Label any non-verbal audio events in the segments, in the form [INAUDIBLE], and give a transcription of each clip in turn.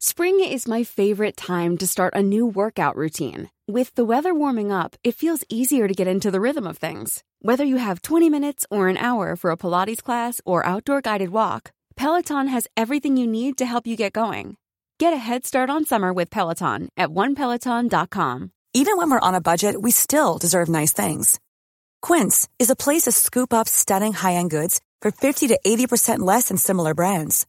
Spring is my favorite time to start a new workout routine. With the weather warming up, it feels easier to get into the rhythm of things. Whether you have 20 minutes or an hour for a Pilates class or outdoor guided walk, Peloton has everything you need to help you get going. Get a head start on summer with Peloton at onepeloton.com. Even when we're on a budget, we still deserve nice things. Quince is a place to scoop up stunning high end goods for 50 to 80% less than similar brands.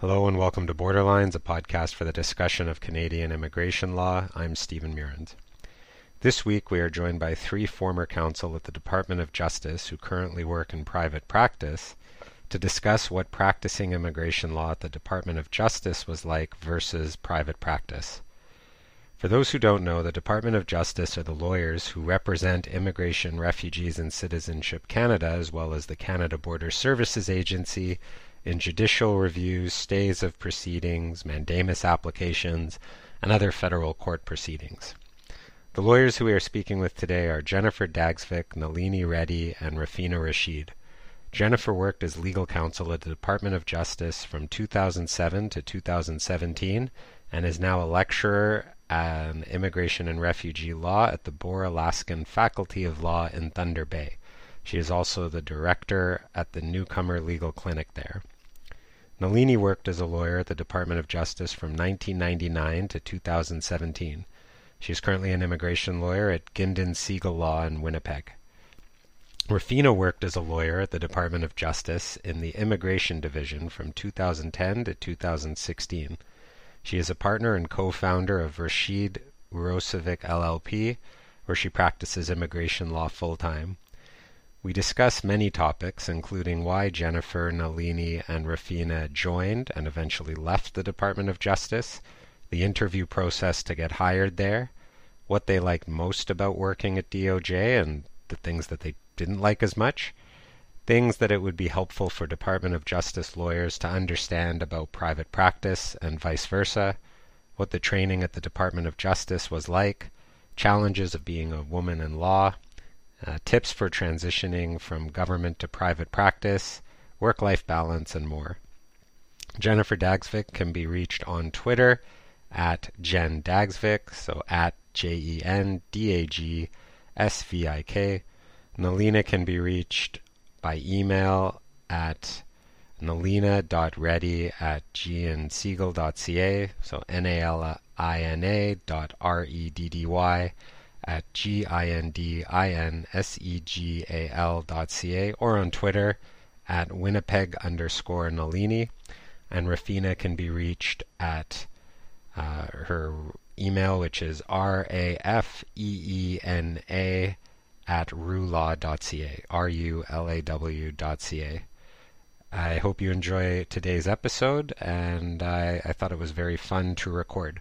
Hello and welcome to Borderlines, a podcast for the discussion of Canadian immigration law. I'm Steven Meurrens. This week we are joined by three former counsel at the Department of Justice who currently work in private practice to discuss what practicing immigration law at the Department of Justice was like versus private practice. For those who don't know, the Department of Justice are the lawyers who represent Immigration, Refugees, and Citizenship Canada, as well as the Canada Border Services Agency, in judicial reviews, stays of proceedings, mandamus applications, and other federal court proceedings. The lawyers who we are speaking with today are Jennifer Dagsvik, Nalini Reddy, and Rafeena Rashid. Jennifer worked as legal counsel at the Department of Justice from 2007 to 2017 and is now a lecturer on immigration and refugee law at the Bora Laskin Faculty of Law in Thunder Bay. She is also the director at the Newcomer Legal Clinic there. Nalini worked as a lawyer at the Department of Justice from 1999 to 2017. She is currently an immigration lawyer at Gindin Segal Law in Winnipeg. Rafeena worked as a lawyer at the Department of Justice in the Immigration Division from 2010 to 2016. She is a partner and co-founder of Rashid Urosevic LLP, where she practices immigration law full-time. We discuss many topics, including why Jennifer, Nalini, and Rafeena joined and eventually left the Department of Justice, the interview process to get hired there, what they liked most about working at DOJ and the things that they didn't like as much, things that it would be helpful for Department of Justice lawyers to understand about private practice and vice versa, what the training at the Department of Justice was like, challenges of being a woman in law, uh, tips for transitioning from government to private practice, work life balance, and more. Jennifer Dagsvik can be reached on Twitter at Jen Dagsvik, so at J E N D A G S V I K. Nalini can be reached by email at nalina.reddy at gindinsegal.ca, so N A L I N A dot R E D D Y at G-I-N-D-I-N-S-E-G-A-L dot C-A or on Twitter at Winnipeg underscore Nalini. And Rafeena can be reached at uh, her email, which is R-A-F-E-E-N-A at rulaw.ca, R-U-L-A-W dot C-A. I hope you enjoy today's episode, and I, I thought it was very fun to record.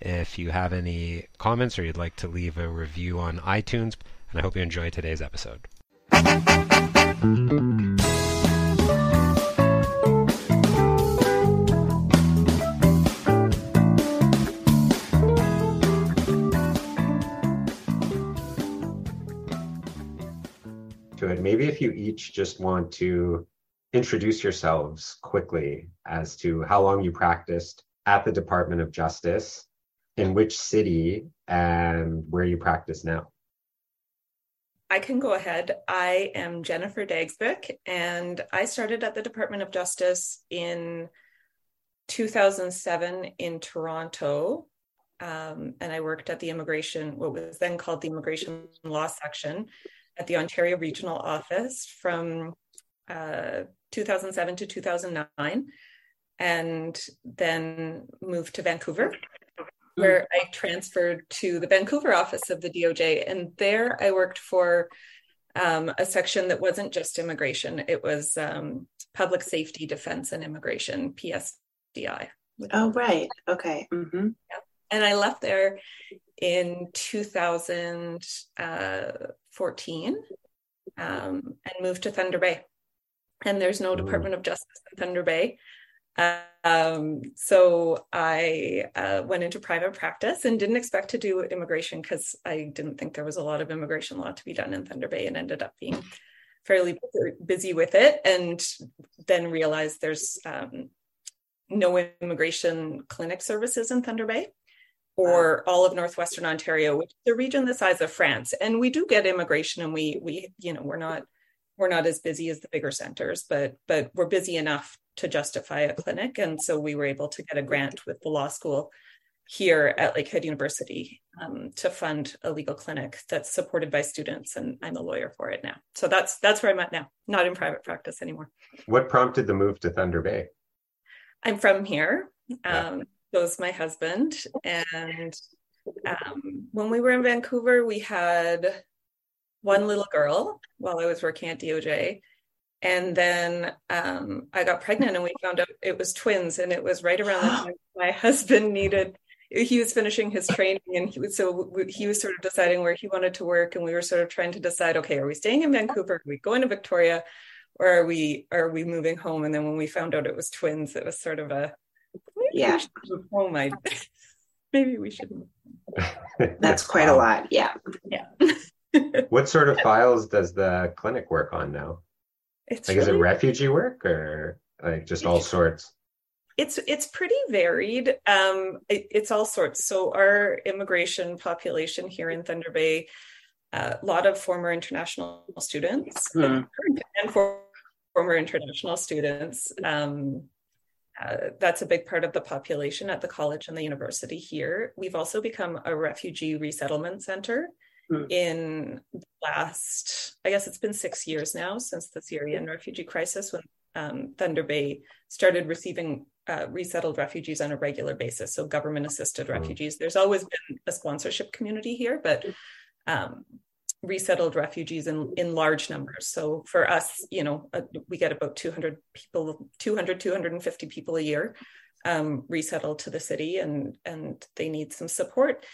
If you have any comments or you'd like to leave a review on iTunes, and I hope you enjoy today's episode. Maybe if you each just want to introduce yourselves quickly as to how long you practiced at the Department of Justice in which city and where you practice now? I can go ahead. I am Jennifer Dagsvik, and I started at the Department of Justice in 2007 in Toronto. um, and I worked at the immigration, what was then called the immigration law section at the Ontario Regional Office from uh, 2007 to 2009, and then moved to Vancouver, where I transferred to the Vancouver office of the DOJ. And there I worked for um, a section that wasn't just immigration, it was um, public safety, defense, and immigration, PSDI. Oh, right. Okay. Mm-hmm. Yeah. And I left there in 2014 um, and moved to Thunder Bay. And there's no Department of Justice in Thunder Bay. Um, so I uh, went into private practice and didn't expect to do immigration because I didn't think there was a lot of immigration law to be done in Thunder Bay and ended up being fairly busy with it. And then realized there's um, no immigration clinic services in Thunder Bay or all of northwestern Ontario, which is a region the size of France. And we do get immigration and we we, you know, we're not we're not as busy as the bigger centers, but but we're busy enough to justify a clinic. And so we were able to get a grant with the law school here at Lakehead University um, to fund a legal clinic that's supported by students, and I'm a lawyer for it now. So that's that's where I'm at now, not in private practice anymore. What prompted the move to Thunder Bay? I'm from here. Um, was my husband. And um, when we were in Vancouver, we had one little girl while I was working at DOJ. And then um, I got pregnant and we found out it was twins. And it was right around the [GASPS] time my husband needed, he was finishing his training. And he was, so he was sort of deciding where he wanted to work. And we were sort of trying to decide, okay, are we staying in Vancouver? Are we going to Victoria? Or are we, are we moving home? And then when we found out it was twins, it was sort of a, yeah. Oh my, [LAUGHS] maybe we should. [LAUGHS] That's quite a lot. Yeah. Yeah. [LAUGHS] what sort of files does the clinic work on now? It's like, really, is it refugee work or like just all sorts? It's it's pretty varied. Um, it, it's all sorts. So our immigration population here in Thunder Bay, a uh, lot of former international students Hmm. and for, former international students. Um, uh, that's a big part of the population at the college and the university here. We've also become a refugee resettlement center Hmm. in the last, I guess it's been six years now since the Syrian refugee crisis when um, Thunder Bay started receiving uh, resettled refugees on a regular basis. So government assisted Hmm. refugees. There's always been a sponsorship community here, but um, resettled refugees in, in large numbers. So for us, you know, uh, we get about 200 people, 200, 250 people a year um, resettled to the city and, and they need some support,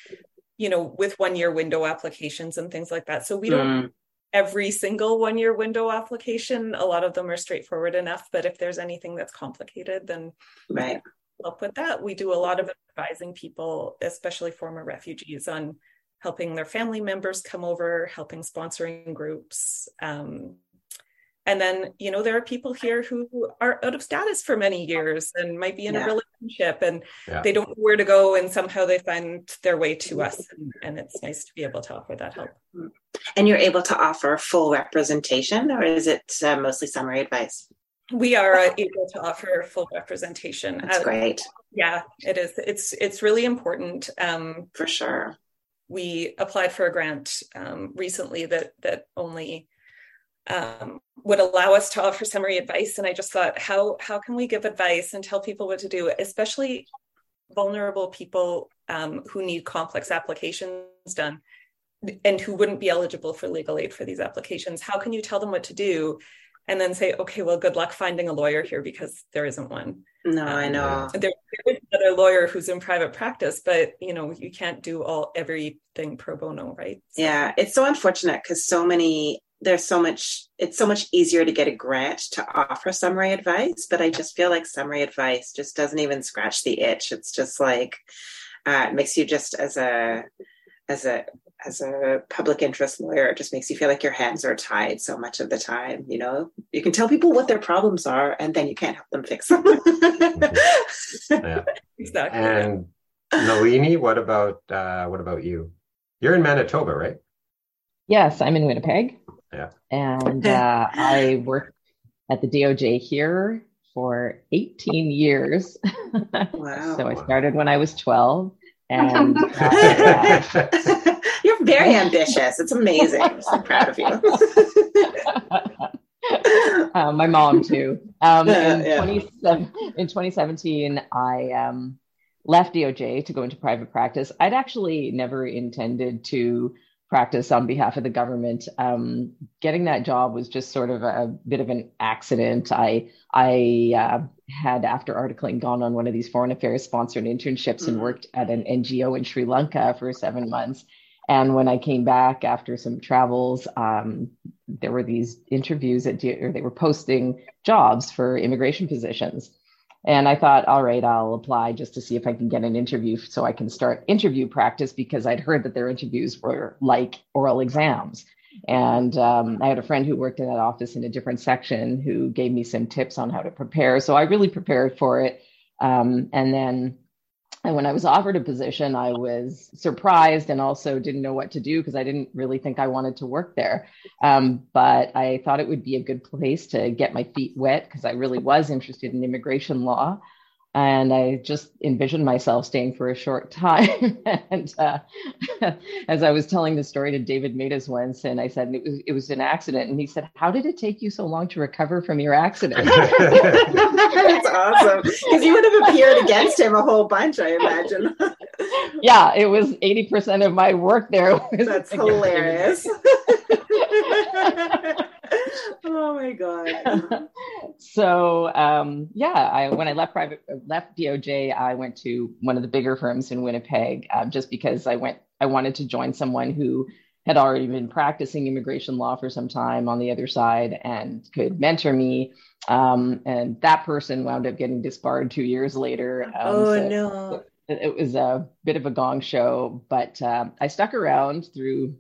you know, with one year window applications and things like that. So we don't Mm. every single one year window application. A lot of them are straightforward enough, but if there's anything that's complicated, then Right. help with that. We do a lot of advising people, especially former refugees, on helping their family members come over, helping sponsoring groups. Um, and then, you know, there are people here who are out of status for many years and might be in Yeah. a relationship and Yeah. they don't know where to go and somehow they find their way to us. And, and it's nice to be able to offer that help. And you're able to offer full representation, or is it uh, mostly summary advice? We are uh, able to offer full representation. That's Uh, great Yeah, it is. It's it's really important. Um, for sure. we applied for a grant um, recently that that only um, would allow us to offer summary advice, and I just thought, how how can we give advice and tell people what to do, especially vulnerable people um, who need complex applications done and who wouldn't be eligible for legal aid for these applications? How can you tell them what to do? And then say, okay, well, good luck finding a lawyer here because there isn't one. No, I Um, know. there, there is another lawyer who's in private practice, but you know you can't do all everything pro bono, right? So- Yeah, it's so unfortunate because so many there's so much it's so much easier to get a grant to offer summary advice, but I just feel like summary advice just doesn't even scratch the itch. It's just like uh, it makes you just as a as a as a public interest lawyer, it just makes you feel like your hands are tied so much of the time. You know, you can tell people what their problems are, and then you can't help them fix them. [LAUGHS] Yeah. exactly. And Nalini, what about uh, what about you? You're in Manitoba, right? Yes, I'm in Winnipeg. Yeah. And [LAUGHS] uh, I worked at the DOJ here for 18 years. Wow. [LAUGHS] so I started when I was 12 And [LAUGHS] uh, you're very ambitious. It's amazing. I'm so proud of you. uh, my mom too. Um, in, yeah. 27 in 2017, I um, left DOJ to go into private practice. I'd actually never intended to practice on behalf of the government. Um, getting that job was just sort of a, bit of an accident. I I uh, had after articling gone on one of these foreign affairs sponsored internships and Mhm. worked at an NGO in Sri Lanka for seven months. And when I came back after some travels, um, there were these interviews at, or they were posting jobs for immigration positions. And I thought, all right, I'll apply just to see if I can get an interview so I can start interview practice because I'd heard that their interviews were like oral exams. And um, I had a friend who worked in that office in a different section who gave me some tips on how to prepare. So I really prepared for it. Um, and then and when I was offered a position, I was surprised and also didn't know what to do because I didn't really think I wanted to work there. Um, but I thought it would be a good place to get my feet wet because I really was interested in immigration law. And I just envisioned myself staying for a short time. [LAUGHS] and uh, [LAUGHS] as I was telling the story to David Matas once, and I said it was, it was an accident, and he said, "How did it take you so long to recover from your accident?" [LAUGHS] That's awesome. Because you would have appeared against him a whole bunch, I imagine. yeah, it was eighty percent of my work there. Was That's hilarious. Oh my god. [LAUGHS] so um, yeah, I when I left private left DOJ, I went to one of the bigger firms in Winnipeg um, just because I went I wanted to join someone who had already been practicing immigration law for some time on the other side and could mentor me. Um, and that person wound up getting disbarred two years later. Um, oh so no. it it was a bit of a gong show, but um, I stuck around through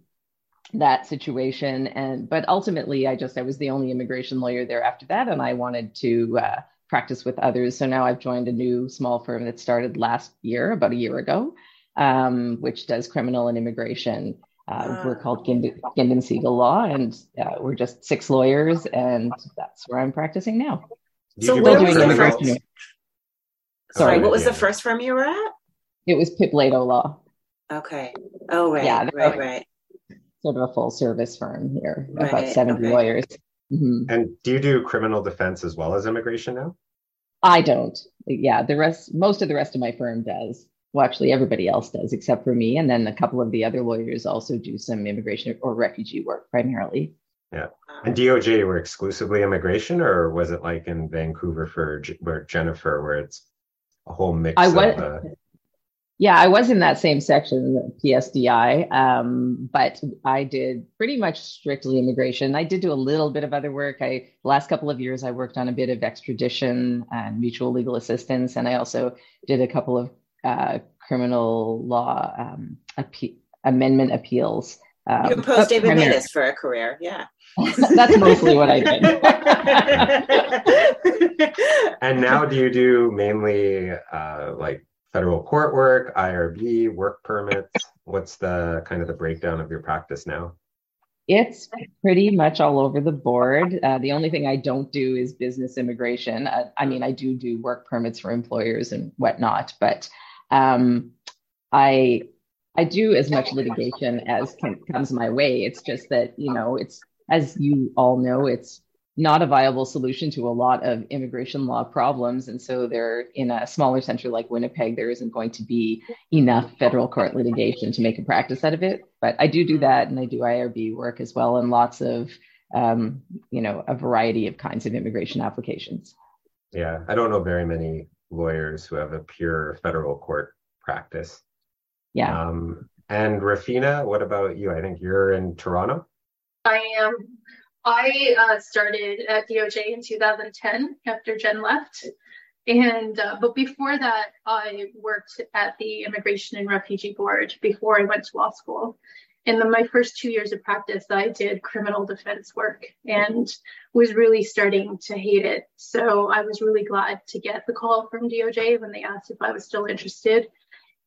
that situation. And but ultimately, I just I was the only immigration lawyer there after that, and I wanted to uh, practice with others. So now I've joined a new small firm that started last year, about a year ago, um, which does criminal and immigration. Uh, we're Ah. called Gindin, Gindin Segal Law, and uh, we're just six lawyers, and that's where I'm practicing now. So you where do was the first- Sorry, Sorry, what was yeah. the first firm you were at? It was Pitblado Law, Okay. Oh right. Yeah, right, right. Sort of a full service firm here, about 70 okay. lawyers. Mhm. And do you do criminal defense as well as immigration now? I don't. Yeah, the rest, most of the rest of my firm does. Well, actually, everybody else does except for me. And then a couple of the other lawyers also do some immigration or refugee work primarily. Yeah. And DOJ were exclusively immigration, or was it like in Vancouver for where Jennifer, where it's a whole mix I of was, uh, yeah, I was in that same section, PSDI, um, but I did pretty much strictly immigration. I did do a little bit of other work. I the last couple of years I worked on a bit of extradition and mutual legal assistance, and I also did a couple of uh, criminal law um, appe- amendment appeals. Um, You opposed David primar- for a career, yeah. [LAUGHS] That's mostly what I did. [LAUGHS] [LAUGHS] And now do you do mainly uh, like federal court work, IRB, work permits? What's the kind of the breakdown of your practice now? It's pretty much all over the board. Uh, the only thing I don't do is business immigration. Uh, I mean, I do do work permits for employers and whatnot, but um, I I do as much litigation as can, comes my way. It's just that you know, it's as you all know, it's not a viable solution to a lot of immigration law problems, and so there in a smaller center like Winnipeg, there isn't going to be enough federal court litigation to make a practice out of it. But I do do that, and I do IRB work as well, and lots of, um, you know, a variety of kinds of immigration applications. Yeah, I don't know very many lawyers who have a pure federal court practice. Yeah, Um, and Rafeena, what about you? I think you're in Toronto. I am. I uh, started at DOJ in 2010 after Jen left. And, uh, but before that, I worked at the Immigration and Refugee Board before I went to law school. In the, my first two years of practice, I did criminal defense work and was really starting to hate it. So I was really glad to get the call from DOJ when they asked if I was still interested.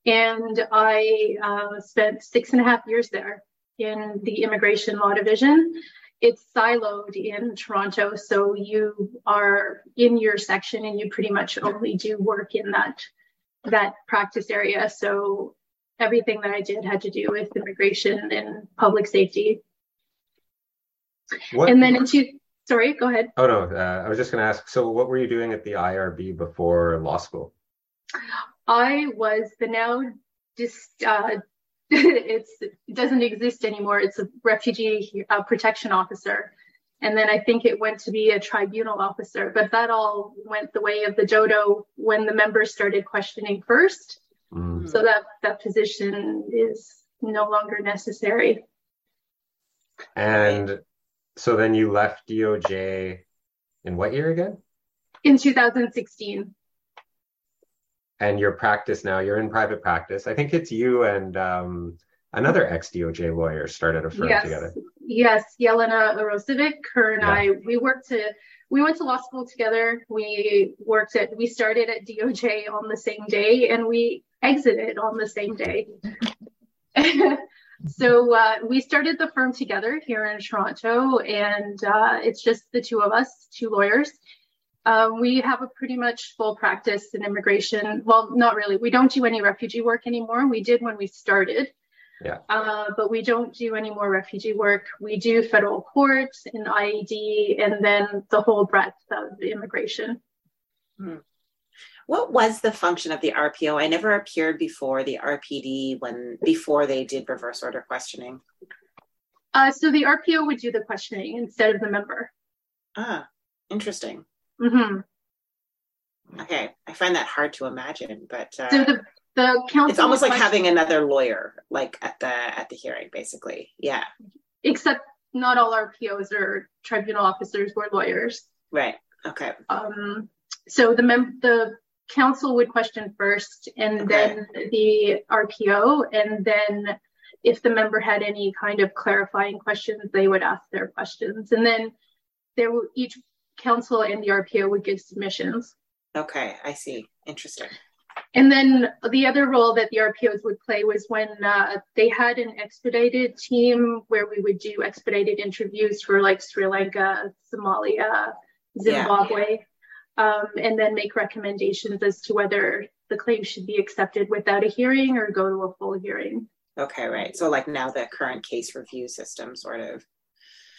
And I uh, spent six and a half years there in the immigration law division. It's siloed in Toronto, so you are in your section and you pretty much only do work in that that practice area. So everything that I did had to do with immigration and public safety. What, And then into sorry, go ahead. oh no, uh, I was just going to ask. So, what were you doing at the IRB before law school? I was the now just uh, [LAUGHS] it's it doesn't exist anymore. It's a refugee uh, protection officer, and then I think it went to be a tribunal officer. But that all went the way of the dodo when the members started questioning first. Mm. So that that position is no longer necessary. And so then you left DOJ in what year again? In 2016, And your practice now, you're in private practice. I think it's you and um, another ex DOJ lawyer started a firm yes, together. yes, Yelena Urosevic, her and Yeah. I, we worked to, we went to law school together. We worked at, we started at DOJ on the same day, and we exited on the same day. [LAUGHS] so uh, we started the firm together here in Toronto, and uh, it's just the two of us, two lawyers. Uh, we have a pretty much full practice in immigration. Well, not really. We don't do any refugee work anymore. We did when we started. Yeah. Uh, but we don't do any more refugee work. We do federal courts and IAD, and then the whole breadth of immigration. What was the function of the RPO? I never appeared before the RPD when before they did reverse order questioning. Uh, so the RPO would do the questioning instead of the member. Ah, interesting. Hmm Okay, I find that hard to imagine, but uh, So the the counsel. it's almost like question- having another lawyer, like at the at the hearing, basically. Yeah, except not all RPOs or tribunal officers were lawyers. right. Okay. Um, so the mem- the counsel would question first, and Okay. then the RPO, and then if the member had any kind of clarifying questions, they would ask their questions, and then there would each counsel and the RPO would give submissions. Okay, I see. Interesting. And then the other role that the RPOs would play was when uh, they had an expedited team where we would do expedited interviews for like Sri Lanka, Somalia, Zimbabwe, um, and then make recommendations as to whether the claim should be accepted without a hearing or go to a full hearing. Okay, right. So like now the current case review system, sort of.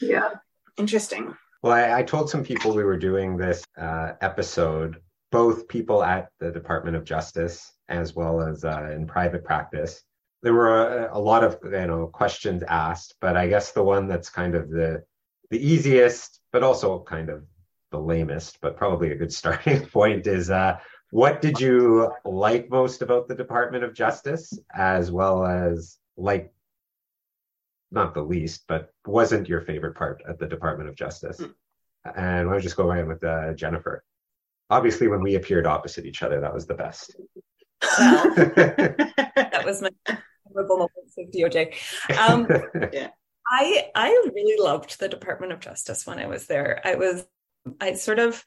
Yeah. Interesting. Well, I, I told some people we were doing this uh, episode, both people at the Department of Justice as well as uh, in private practice. There were a, a lot of you know questions asked, but I guess the one that's kind of the the easiest, but also kind of the lamest, but probably a good [LAUGHS] starting point is uh, what did you like most about the Department of Justice, as well as like not the least, but wasn't your favorite part at the Department of Justice? And why don't we just go right with uh, Jennifer? Obviously, when we appeared opposite each other, that was the best. Well, [LAUGHS] that was my memorable moments of DOJ. Um, [LAUGHS] I I really loved the Department of Justice when I was there. I was I sort of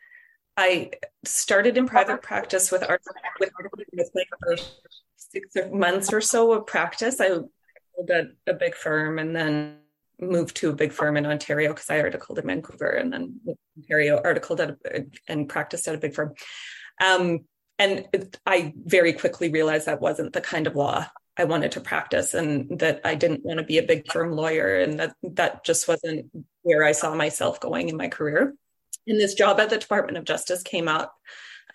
I started in private practice with art with, with my first six months or so of practice. I at a big firm and then moved to a big firm in Ontario because I articled in Vancouver and then Ontario articled at a, and practiced at a big firm. Um, and it, I very quickly realized that wasn't the kind of law I wanted to practice and that I didn't want to be a big firm lawyer and that that just wasn't where I saw myself going in my career. And this job at the Department of Justice came up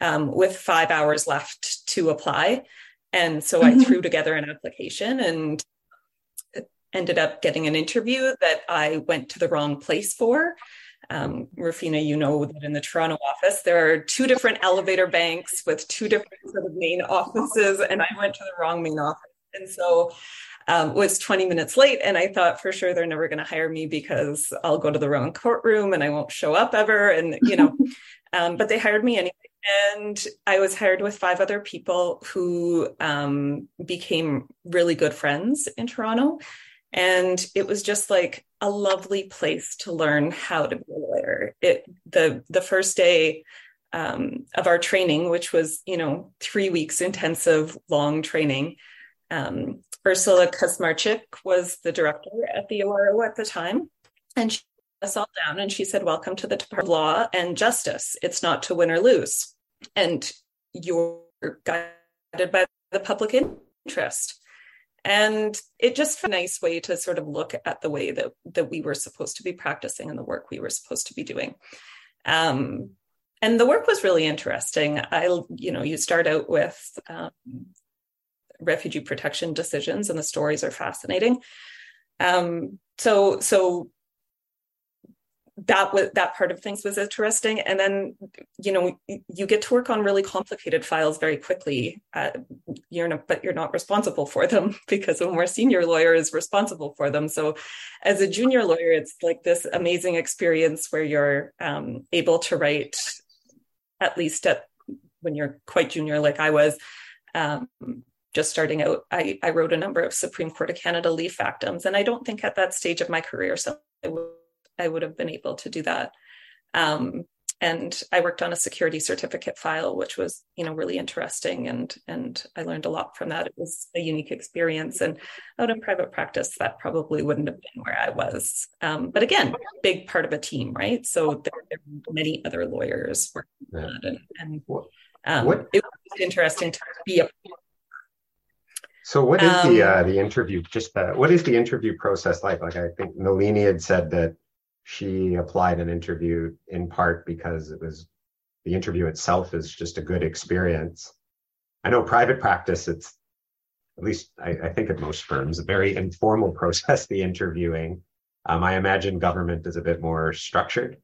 um, with five hours left to apply. And so I threw together an application and ended up getting an interview that I went to the wrong place for. Um, Rafeena, you know that in the Toronto office, there are two different elevator banks with two different sort of main offices, and I went to the wrong main office. And so um, was 20 minutes late, and I thought for sure they're never going to hire me because I'll go to the wrong courtroom and I won't show up ever. And, you know, [LAUGHS] um, but they hired me anyway. And I was hired with five other people who um, became really good friends in Toronto. And it was just like a lovely place to learn how to be a lawyer. It the the first day um, of our training, which was you know three weeks intensive long training. Um, Ursula Kuzmarchik was the director at the ORO at the time, and she us all down and she said, "Welcome to the Department of Law and Justice. It's not to win or lose, and you're guided by the public interest." And it just a nice way to sort of look at the way that that we were supposed to be practicing and the work we were supposed to be doing. Um, and the work was really interesting. I you know you start out with um, refugee protection decisions and the stories are fascinating. Um, so so that was that part of things was interesting. And then you know you get to work on really complicated files very quickly uh, you're not but you're not responsible for them [LAUGHS] because a more senior lawyer is responsible for them. So as a junior lawyer it's like this amazing experience where you're um, able to write at least at when you're quite junior like i was um, just starting out I, I wrote a number of supreme court of canada leave factums and i don't think at that stage of my career so I would have been able to do that. Um, and I worked on a security certificate file, which was, you know, really interesting, and and I learned a lot from that. It was a unique experience, and out of private practice, that probably wouldn't have been where I was. Um, but again, big part of a team, right? So there, there were many other lawyers working on that, and, and um, it was interesting to be a. So, what is the uh, um, the interview? Just the, what is the interview process like? Like I think Nalini had said that she applied an interview in part because it was the interview itself is just a good experience. I know private practice, it's at least I, I think at most firms, a very informal [LAUGHS] process, the interviewing. Um, I imagine government is a bit more structured.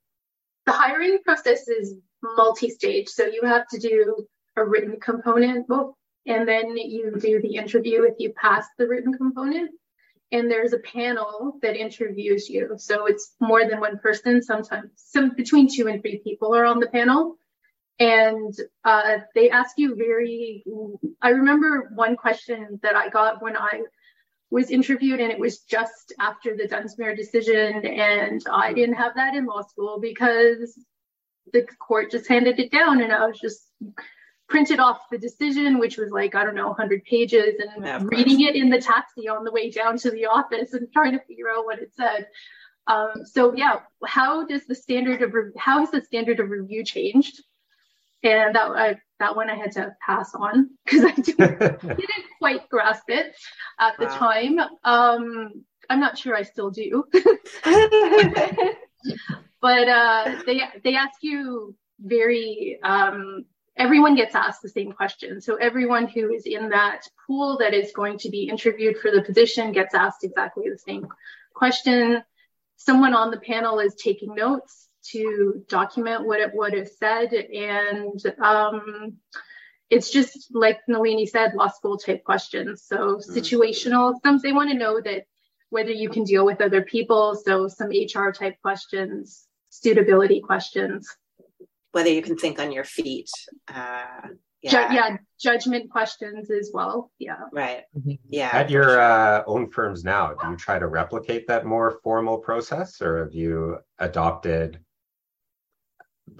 The hiring process is multi stage. So you have to do a written component, and then you do the interview if you pass the written component and there's a panel that interviews you. So it's more than one person, sometimes some between two and three people are on the panel. And uh, they ask you very, I remember one question that I got when I was interviewed, and it was just after the Dunsmuir decision. And I didn't have that in law school because the court just handed it down, and I was just printed off the decision, which was like, I don't know, 100 pages, and yeah, reading it in the taxi on the way down to the office and trying to figure out what it said. Um, so yeah, how does the standard of re- how has the standard of review changed? And that I, that one I had to pass on because I didn't, [LAUGHS] didn't, quite grasp it at the wow. time. Um, I'm not sure I still do. [LAUGHS] [LAUGHS] but uh, they they ask you very um, everyone gets asked the same question. So everyone who is in that pool that is going to be interviewed for the position gets asked exactly the same question. Someone on the panel is taking notes to document what it would have said. And um, it's just like Nalini said, law school type questions. So mm. situational, some they want to know that whether you can deal with other people. So some HR type questions, suitability questions whether you can think on your feet. Uh, yeah. Ju- yeah, judgment questions as well. Yeah. Right. Mm-hmm. Yeah. At your uh, own firms now, do you try to replicate that more formal process, or have you adopted?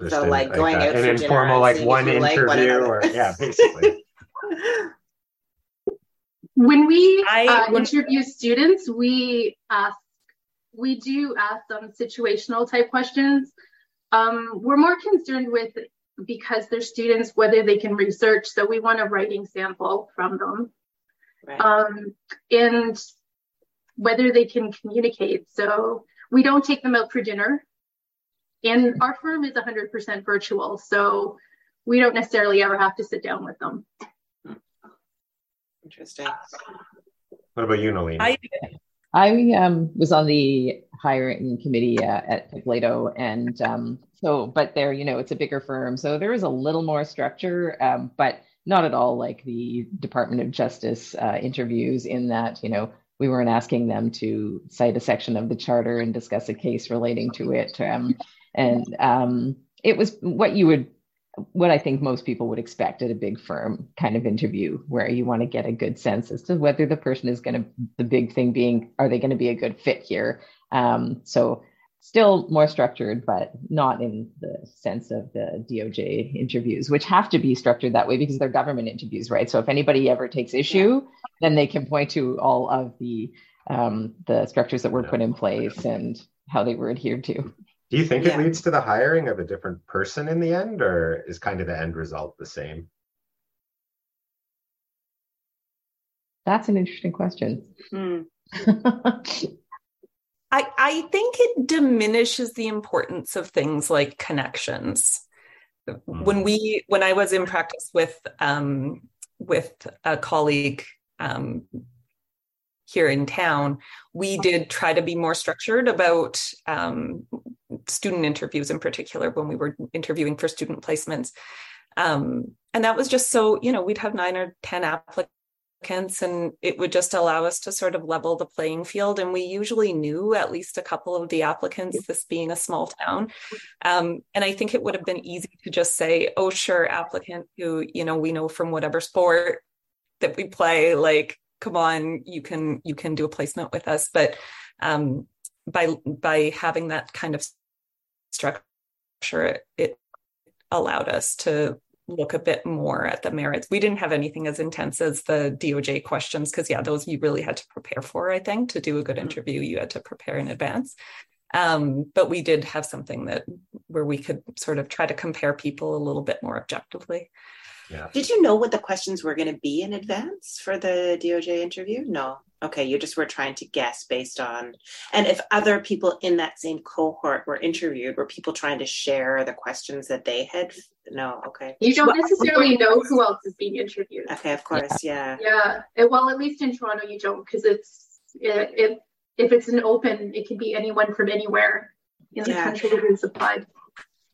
So, like, like going out an informal, like one interview, like or yeah, [LAUGHS] basically. when we I, uh, interview students, we ask, we do ask them situational type questions um, we're more concerned with because they're students whether they can research. So we want a writing sample from them, right. um, and whether they can communicate. So we don't take them out for dinner, and our firm is 100% virtual, so we don't necessarily ever have to sit down with them. Interesting. What about you, Nalini? I, I um, was on the hiring committee uh, at Pitblado, and um, so, but there, you know, it's a bigger firm, so there is a little more structure, um, but not at all like the Department of Justice uh, interviews. In that, you know, we weren't asking them to cite a section of the charter and discuss a case relating to it, um, and um, it was what you would what I think most people would expect at a big firm kind of interview, where you want to get a good sense as to whether the person is going to, the big thing being, are they going to be a good fit here? Um, so, still more structured, but not in the sense of the DOJ interviews, which have to be structured that way because they're government interviews, right? So, if anybody ever takes issue, then they can point to all of the um, the structures that were put in place and how they were adhered to. Do you think yeah. it leads to the hiring of a different person in the end, or is kind of the end result the same? That's an interesting question. Hmm. [LAUGHS] I, I think it diminishes the importance of things like connections. When we when I was in practice with um, with a colleague um, here in town, we did try to be more structured about um, student interviews in particular when we were interviewing for student placements. Um, and that was just so, you know, we'd have nine or 10 applicants and it would just allow us to sort of level the playing field. And we usually knew at least a couple of the applicants this being a small town. Um, and i think it would have been easy to just say oh sure applicant who you know we know from whatever sport that we play like come on you can you can do a placement with us but um, by by having that kind of structure it, it allowed us to look a bit more at the merits. We didn't have anything as intense as the DOJ questions because, yeah, those you really had to prepare for. I think to do a good mm-hmm. interview, you had to prepare in advance. Um, but we did have something that where we could sort of try to compare people a little bit more objectively. Yeah. Did you know what the questions were going to be in advance for the DOJ interview? No. Okay, you just were trying to guess based on, and if other people in that same cohort were interviewed, were people trying to share the questions that they had? No, okay. You don't necessarily know who else is being interviewed. Okay, of course, yeah. Yeah, yeah. well, at least in Toronto, you don't because it's it, it, if it's an open, it can be anyone from anywhere in the country who's applied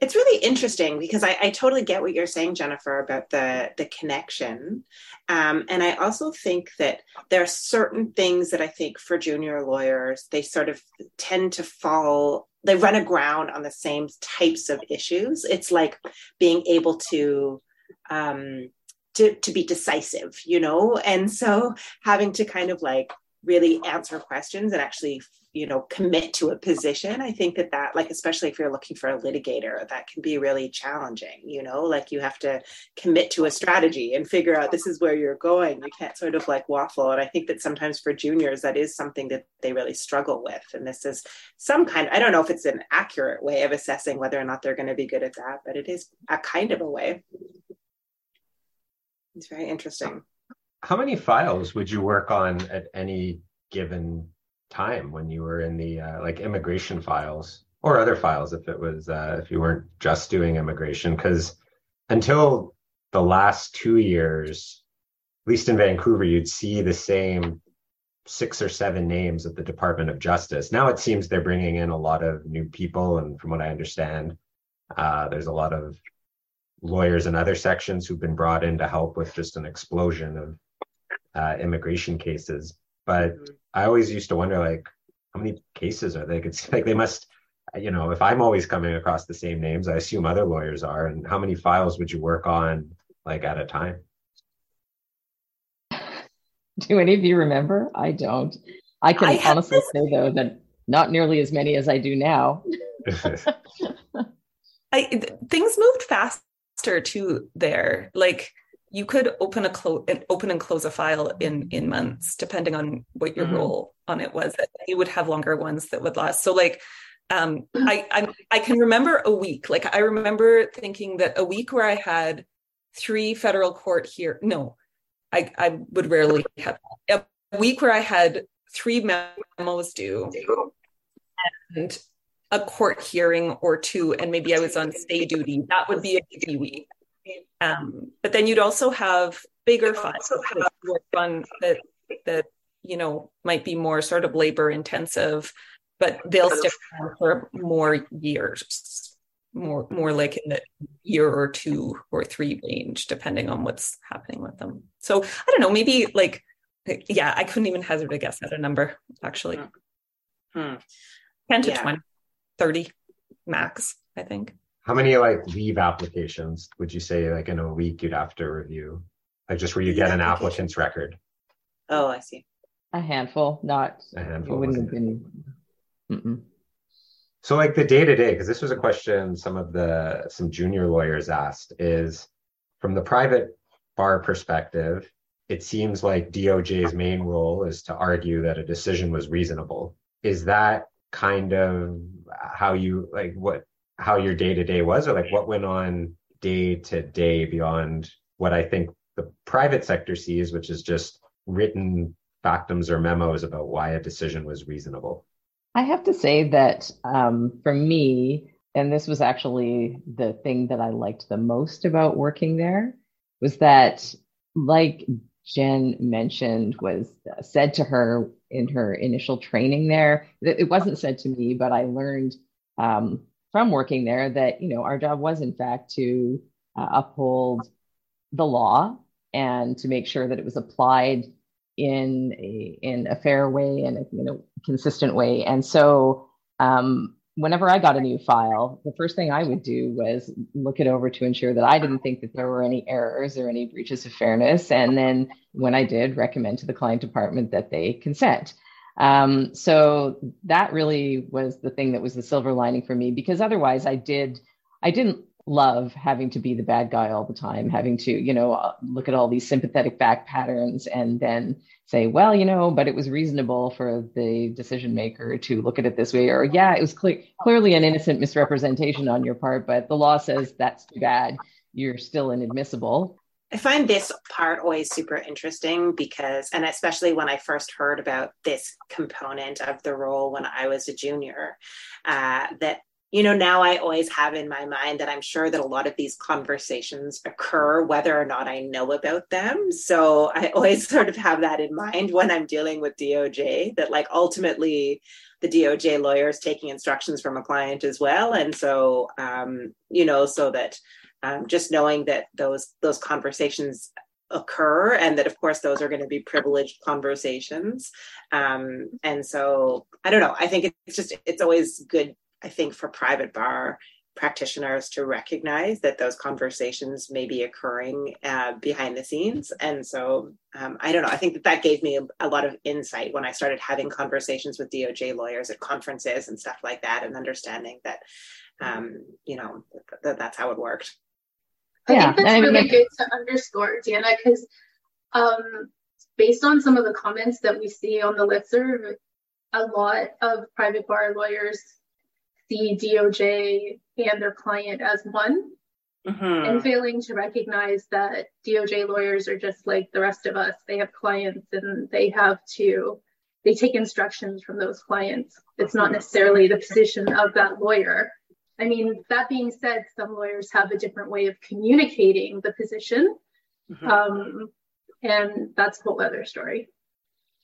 it's really interesting because I, I, totally get what you're saying, Jennifer, about the the connection, um, and I also think that there are certain things that I think for junior lawyers they sort of tend to fall. They run aground on the same types of issues. It's like being able to um, to to be decisive, you know, and so having to kind of like really answer questions and actually you know commit to a position i think that that like especially if you're looking for a litigator that can be really challenging you know? Like you have to commit to a strategy and figure out this is where you're going. You can't sort of like waffle. And i think that sometimes for juniors that is something that they really struggle with. And this is some kind i don't know if it's an accurate way of assessing whether or not they're going to be good at that but it is a kind of a way. It's very interesting. How many files would you work on at any given time when you were in the uh, like immigration files or other files if it was uh, if you weren't just doing immigration because until the last two years at least in vancouver you'd see the same six or seven names at the department of justice now it seems they're bringing in a lot of new people and from what i understand uh, there's a lot of lawyers in other sections who've been brought in to help with just an explosion of uh, immigration cases but mm-hmm. I always used to wonder, like, how many cases are they? It's [LAUGHS] like they must, you know, if I'm always coming across the same names, I assume other lawyers are. And how many files would you work on, like, at a time? [LAUGHS] Do any of you remember? I don't. I can I honestly say though that not nearly as many as I do now. [LAUGHS] I things moved faster too there. Like you could open a close open and close a file in in months depending on what your mm-hmm. role on it was you would have longer ones that would last. So like um I, I i can remember a week. Like i remember thinking that a week where i had three federal court here no i i would rarely have a week where i had three memos due and a court hearing or two and maybe i was on stay duty that would be a busy week um, but then you'd also have bigger that that that you know might be more sort of labor intensive, but they'll stick around for more years, more more like in the year or two or three range, depending on what's happening with them. So I don't know, maybe like yeah, I couldn't even hazard a guess at a number actually. Hmm. hmm. 10 to yeah. 20, 30 max, I think. How many like leave applications would you say like in a week you'd have to review? Like just where you get an applicant's record? Oh, I see. A handful, not a handful. It wouldn't have been. Mm-mm. So like the day to day, because this was a question some of the some junior lawyers asked is from the private bar perspective, it seems like DOJ's main role is to argue that a decision was reasonable. Is that kind of how you like what how your day to day was, or like what went on day to day beyond what I think the private sector sees, which is just written factums or memos about why a decision was reasonable? I have to say that um, for me, and this was actually the thing that I liked the most about working there, was that, like Jen mentioned, was said to her in her initial training there. It wasn't said to me, but I learned um, from working there that you know our job was in fact to uh, uphold the law and to make sure that it was applied in a in a fair way and a you know consistent way. And so um, whenever I got a new file, the first thing I would do was look it over to ensure that I didn't think that there were any errors or any breaches of fairness. And then when I did, recommend to the client department that they consent. Um, so that really was the thing that was the silver lining for me because otherwise I did I didn't love having to be the bad guy all the time, having to, you know, uh, look at all these sympathetic back patterns and then say, well, you know, but it was reasonable for the decision maker to look at it this way, or yeah, it was clear, clearly an innocent misrepresentation on your part, but the law says that's too bad. You're still inadmissible. I find this part always super interesting because, and especially when I first heard about this component of the role when I was a junior, uh, that you know, now I always have in my mind that I'm sure that a lot of these conversations occur whether or not I know about them. So I [LAUGHS] always sort of have that in mind when I'm dealing with DOJ that, like, ultimately the DOJ lawyer is taking instructions from a client as well. And so, um, you know, so that um, just knowing that those those conversations occur and that of course those are going to be privileged conversations um, and so i don't know i think it's just it's always good I think for private bar practitioners to recognize that those conversations may be occurring uh, behind the scenes. And so um, I don't know, I think that that gave me a, a, lot of insight when I started having conversations with DOJ lawyers at conferences and stuff like that, and understanding that, um, you know, that that's how it worked. I yeah. think that's really good to underscore, Deanna, because um, based on some of the comments that we see on the listserv, a lot of private bar lawyers see DOJ and their client as one mm-hmm. and failing to recognize that DOJ lawyers are just like the rest of us. They have clients and they have to, they take instructions from those clients. It's not necessarily the position of that lawyer. I mean, that being said, some lawyers have a different way of communicating the position. Mm-hmm. Um, and that's a whole other story.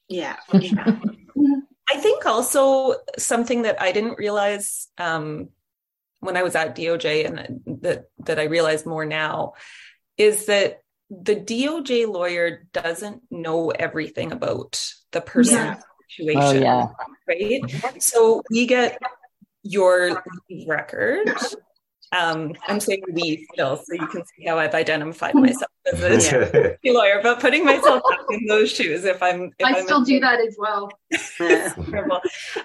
Yeah. I think also something that I didn't realize um, when I was at DOJ and that that I realize more now is that the DOJ lawyer doesn't know everything about the person yeah. situation. Oh, yeah. Right. So we get your record um, I'm saying we still, so you can see how I've identified myself as a [LAUGHS] [LAUGHS] lawyer, but putting myself in those shoes, if I'm, if I I'm still do that as well.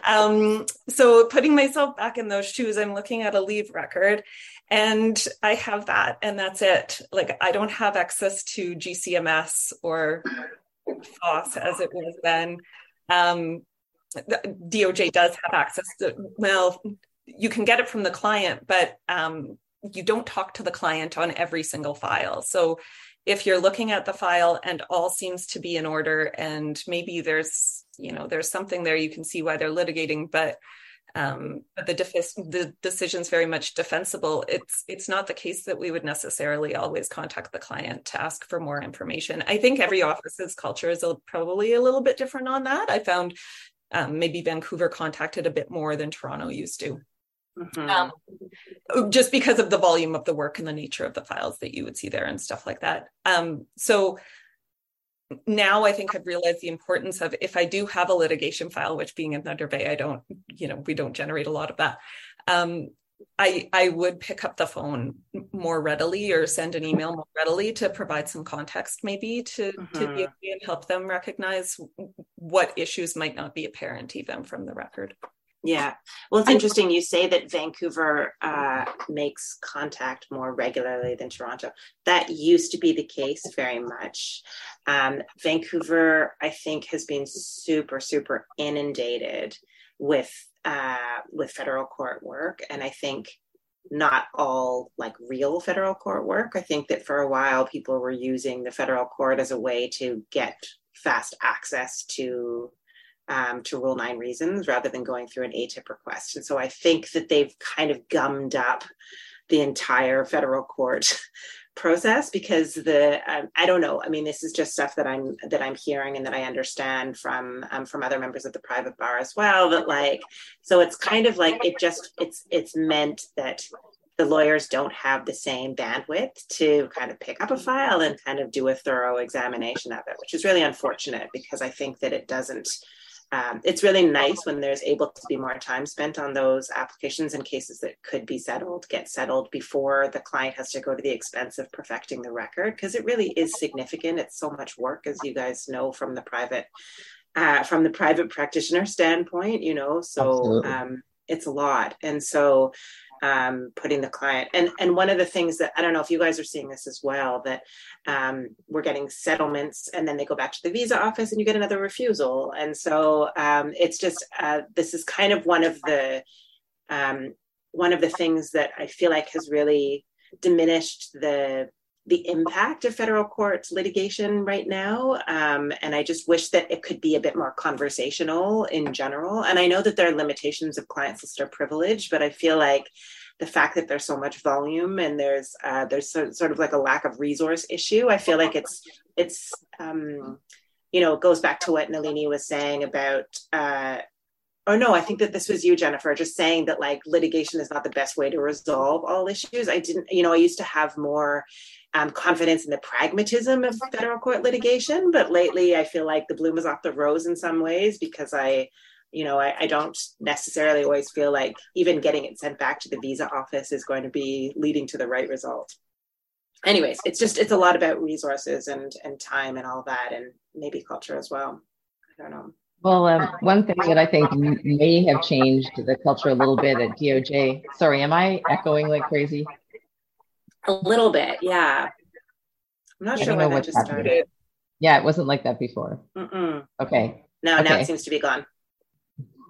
um, so putting myself back in those shoes, I'm looking at a leave record and I have that, and that's it. Like I don't have access to GCMS or FOSS as it was then. Um, the DOJ does have access to, well, you can get it from the client, but um, you don't talk to the client on every single file. So if you're looking at the file and all seems to be in order, and maybe there's you know there's something there you can see why they're litigating, but um, but the, def- the decision's very much defensible. It's it's not the case that we would necessarily always contact the client to ask for more information. I think every office's culture is a, probably a little bit different on that. I found um, maybe Vancouver contacted a bit more than Toronto used to. Mm-hmm. Um, just because of the volume of the work and the nature of the files that you would see there and stuff like that. Um, so now I think I've realized the importance of if I do have a litigation file, which being in Thunder Bay, I don't, you know, we don't generate a lot of that. Um, I I would pick up the phone more readily or send an email more readily to provide some context, maybe to mm-hmm. to be and help them recognize what issues might not be apparent even from the record. Yeah. Well, it's interesting you say that Vancouver uh, makes contact more regularly than Toronto. That used to be the case very much. Um, Vancouver, I think, has been super, super inundated with uh, with federal court work, and I think not all like real federal court work. I think that for a while people were using the federal court as a way to get fast access to um, to Rule 9 reasons rather than going through an ATIP request. And so I think that they've kind of gummed up the entire federal court process because the um, I don't know. I mean, this is just stuff that I'm that I'm hearing and that I understand from um, from other members of the private bar as well. That like, so it's kind of like it just it's it's meant that the lawyers don't have the same bandwidth to kind of pick up a file and kind of do a thorough examination of it, which is really unfortunate because I think that it doesn't um, it's really nice when there's able to be more time spent on those applications and cases that could be settled, get settled before the client has to go to the expense of perfecting the record because it really is significant. It's so much work, as you guys know from the private uh, from the private practitioner standpoint. You know, so um, it's a lot, and so um, putting the client and and one of the things that I don't know if you guys are seeing this as well that um, we're getting settlements and then they go back to the visa office and you get another refusal. And so um, it's just uh, this is kind of one of the um, one of the things that I feel like has really diminished the the impact of federal court litigation right now. Um, and I just wish that it could be a bit more conversational in general. And I know that there are limitations of client solicitor privilege, but I feel like the fact that there's so much volume and there's uh, there's so, sort of like a lack of resource issue. I feel like it's it's um, you know it goes back to what Nalini was saying about uh, oh no i think that this was you jennifer just saying that like litigation is not the best way to resolve all issues i didn't you know i used to have more um, confidence in the pragmatism of federal court litigation but lately i feel like the bloom is off the rose in some ways because i you know I, I don't necessarily always feel like even getting it sent back to the visa office is going to be leading to the right result anyways it's just it's a lot about resources and and time and all that and maybe culture as well i don't know well, um, one thing that I think may have changed the culture a little bit at DOJ. Sorry, am I echoing like crazy? A little bit, yeah. I'm not sure when that just happened. started. Yeah, it wasn't like that before. Mm-mm. Okay. No, okay. now it seems to be gone.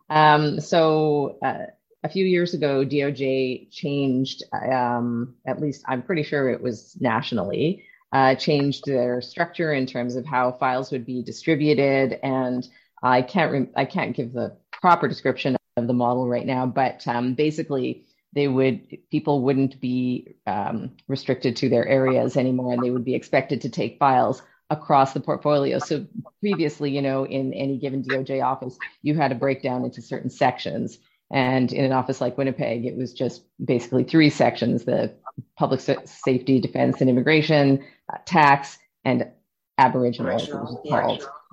Um, so uh, a few years ago, DOJ changed. Um, at least I'm pretty sure it was nationally. Uh, changed their structure in terms of how files would be distributed and I can't re- I can't give the proper description of the model right now, but um, basically they would people wouldn't be um, restricted to their areas anymore, and they would be expected to take files across the portfolio. So previously, you know, in any given DOJ office, you had a breakdown into certain sections. And in an office like Winnipeg, it was just basically three sections: the public safety, defense, and immigration, uh, tax, and Aboriginal.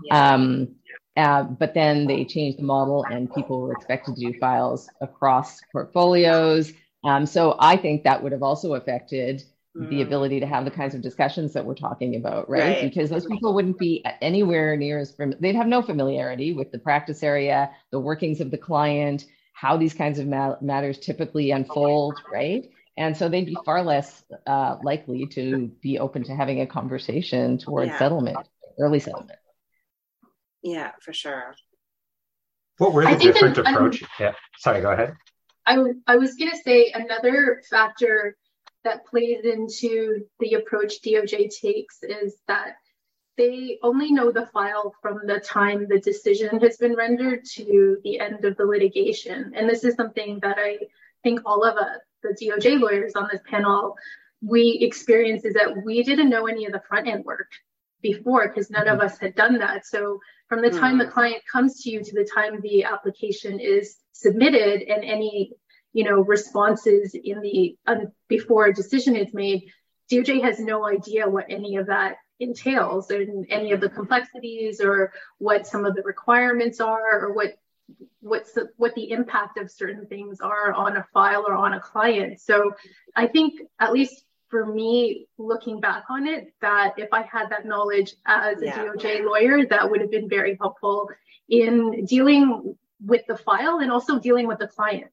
Yeah. Um, uh, but then they changed the model and people were expected to do files across portfolios. Um, so I think that would have also affected mm. the ability to have the kinds of discussions that we're talking about, right? right. Because those people wouldn't be anywhere near as, fam- they'd have no familiarity with the practice area, the workings of the client, how these kinds of ma- matters typically unfold, right? And so they'd be far less uh, likely to be open to having a conversation towards yeah. settlement, early settlement. Yeah, for sure. What were the different approaches? Yeah, sorry, go ahead. I, w- I was going to say another factor that plays into the approach DOJ takes is that they only know the file from the time the decision has been rendered to the end of the litigation. And this is something that I think all of us, the DOJ lawyers on this panel, we experience is that we didn't know any of the front end work before because none of us had done that. So from the time mm. the hmm. client comes to you to the time the application is submitted and any you know responses in the um, before a decision is made doj has no idea what any of that entails and any of the complexities or what some of the requirements are or what what's the, what the impact of certain things are on a file or on a client so i think at least for me, looking back on it, that if I had that knowledge as a yeah. DOJ lawyer, that would have been very helpful in dealing with the file and also dealing with the client.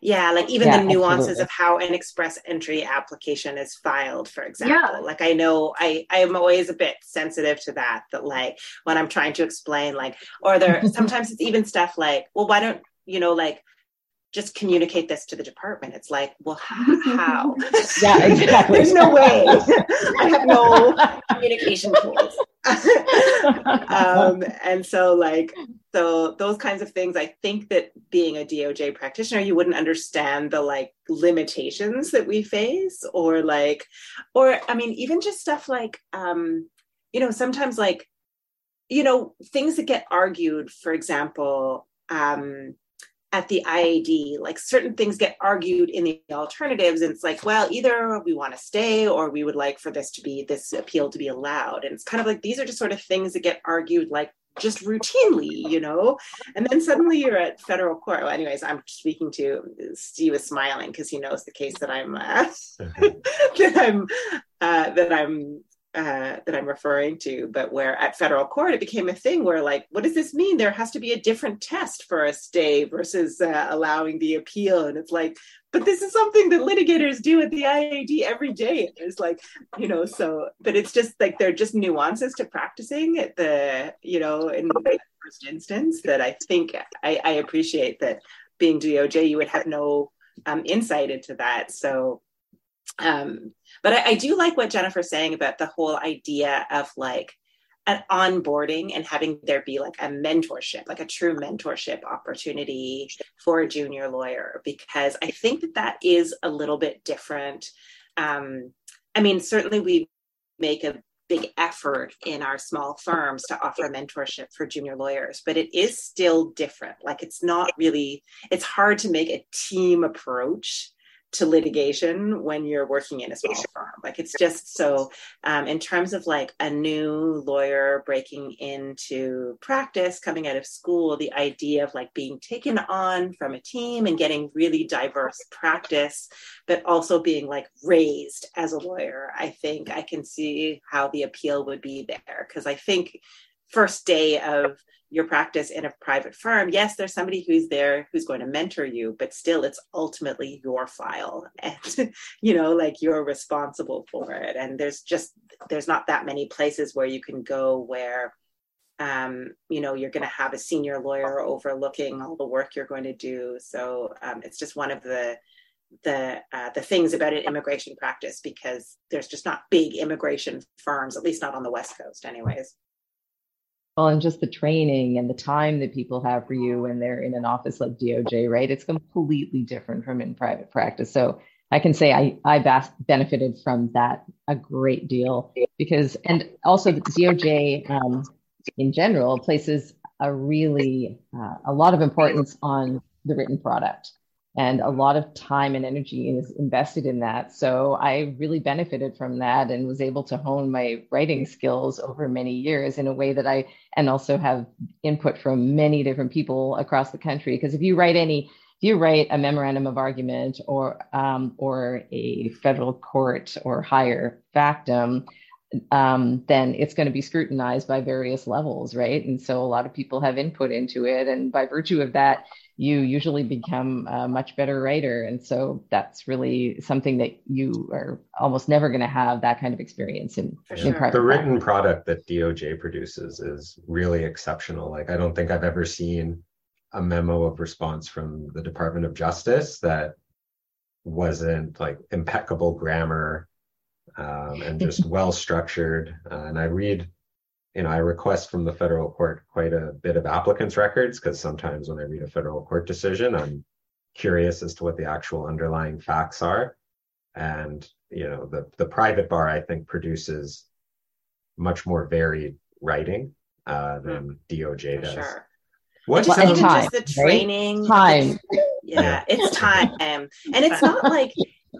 Yeah, like even yeah, the nuances absolutely. of how an express entry application is filed, for example. Yeah. Like I know I I am always a bit sensitive to that. That like when I'm trying to explain, like, or there sometimes it's even stuff like, well, why don't you know, like just communicate this to the department. It's like, well, [LAUGHS] how? yeah, exactly. [LAUGHS] There's no way. [LAUGHS] I have no communication tools. um, and so, like, so those kinds of things, I think that being a DOJ practitioner, you wouldn't understand the like limitations that we face, or like, or I mean, even just stuff like, um, you know, sometimes like, you know, things that get argued, for example, um, at the IAD, like certain things get argued in the alternatives, and it's like, well, either we want to stay or we would like for this to be this appeal to be allowed. And it's kind of like these are just sort of things that get argued like just routinely, you know. And then suddenly you're at federal court. Well, anyways, I'm speaking to Steve is smiling because he knows the case that I'm uh, [LAUGHS] that I'm uh, that I'm uh, that I'm referring to, but where at federal court it became a thing where, like, what does this mean? There has to be a different test for a stay versus uh, allowing the appeal. And it's like, but this is something that litigators do at the IAD every day. It's like, you know, so, but it's just like they're just nuances to practicing at the, you know, in the first instance that I think I, I appreciate that being DOJ, you would have no um, insight into that. So, um, but I, I do like what Jennifer's saying about the whole idea of like an onboarding and having there be like a mentorship, like a true mentorship opportunity for a junior lawyer, because I think that that is a little bit different. Um, I mean, certainly we make a big effort in our small firms to offer mentorship for junior lawyers, but it is still different. Like it's not really, it's hard to make a team approach to litigation when you're working in a small firm. Like it's just so, um, in terms of like a new lawyer breaking into practice, coming out of school, the idea of like being taken on from a team and getting really diverse practice, but also being like raised as a lawyer, I think I can see how the appeal would be there. Cause I think first day of your practice in a private firm, yes, there's somebody who's there who's going to mentor you, but still it's ultimately your file and [LAUGHS] you know, like you're responsible for it. And there's just there's not that many places where you can go where um, you know, you're going to have a senior lawyer overlooking all the work you're going to do. So um, it's just one of the the uh, the things about an immigration practice because there's just not big immigration firms, at least not on the West Coast, anyways. Well, and just the training and the time that people have for you when they're in an office like DOJ, right? It's completely different from in private practice. So I can say I, I bas- benefited from that a great deal because, and also the DOJ um, in general places a really, uh, a lot of importance on the written product and a lot of time and energy is invested in that. So I really benefited from that and was able to hone my writing skills over many years in a way that I, and also have input from many different people across the country. Because if you write any, if you write a memorandum of argument or um, or a federal court or higher factum, um, then it's going to be scrutinized by various levels, right? And so a lot of people have input into it, and by virtue of that, you usually become a much better writer. And so that's really something that you are almost never going to have that kind of experience in, sure. in The written product that DOJ produces is really exceptional. Like, I don't think I've ever seen a memo of response from the Department of Justice that wasn't like impeccable grammar um, and [LAUGHS] just well structured. Uh, and I read you know, I request from the federal court quite a bit of applicants' records because sometimes when I read a federal court decision, I'm curious as to what the actual underlying facts are. And you know, the the private bar I think produces much more varied writing uh, than DOJ does. Sure. What's well, time, the training? Right? Time. Yeah, yeah, it's time, [LAUGHS] and it's not like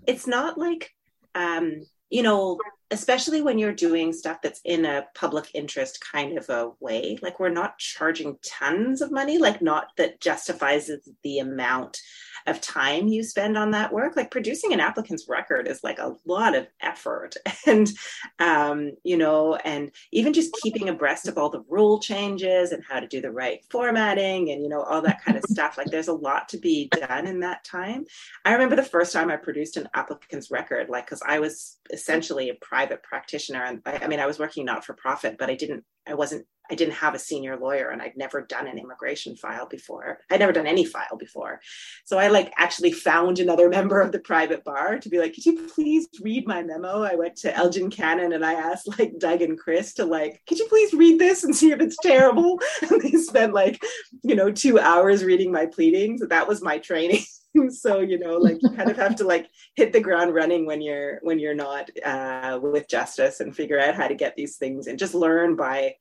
it's not like um, you know especially when you're doing stuff that's in a public interest kind of a way like we're not charging tons of money like not that justifies the amount of time you spend on that work. Like producing an applicant's record is like a lot of effort [LAUGHS] and um, you know and even just keeping abreast of all the rule changes and how to do the right formatting and you know all that kind of stuff. Like there's a lot to be done in that time. I remember the first time i produced an applicant's record like because i was essentially a private private practitioner and I, I mean i was working not for profit but i didn't i wasn't I didn't have a senior lawyer and I'd never done an immigration file before. I'd never done any file before. So I like actually found another [LAUGHS] member of the private bar to be like, could you please read my memo? I went to Elgin Cannon and I asked like Doug and Chris to like, could you please read this and see if it's terrible? [LAUGHS] And they spent like, you know, two hours reading my pleadings. That was my training. [LAUGHS] [LAUGHS] so you know like you kind of have to like hit the ground running when you're when you're not uh, with justice and figure out how to get these things and just learn by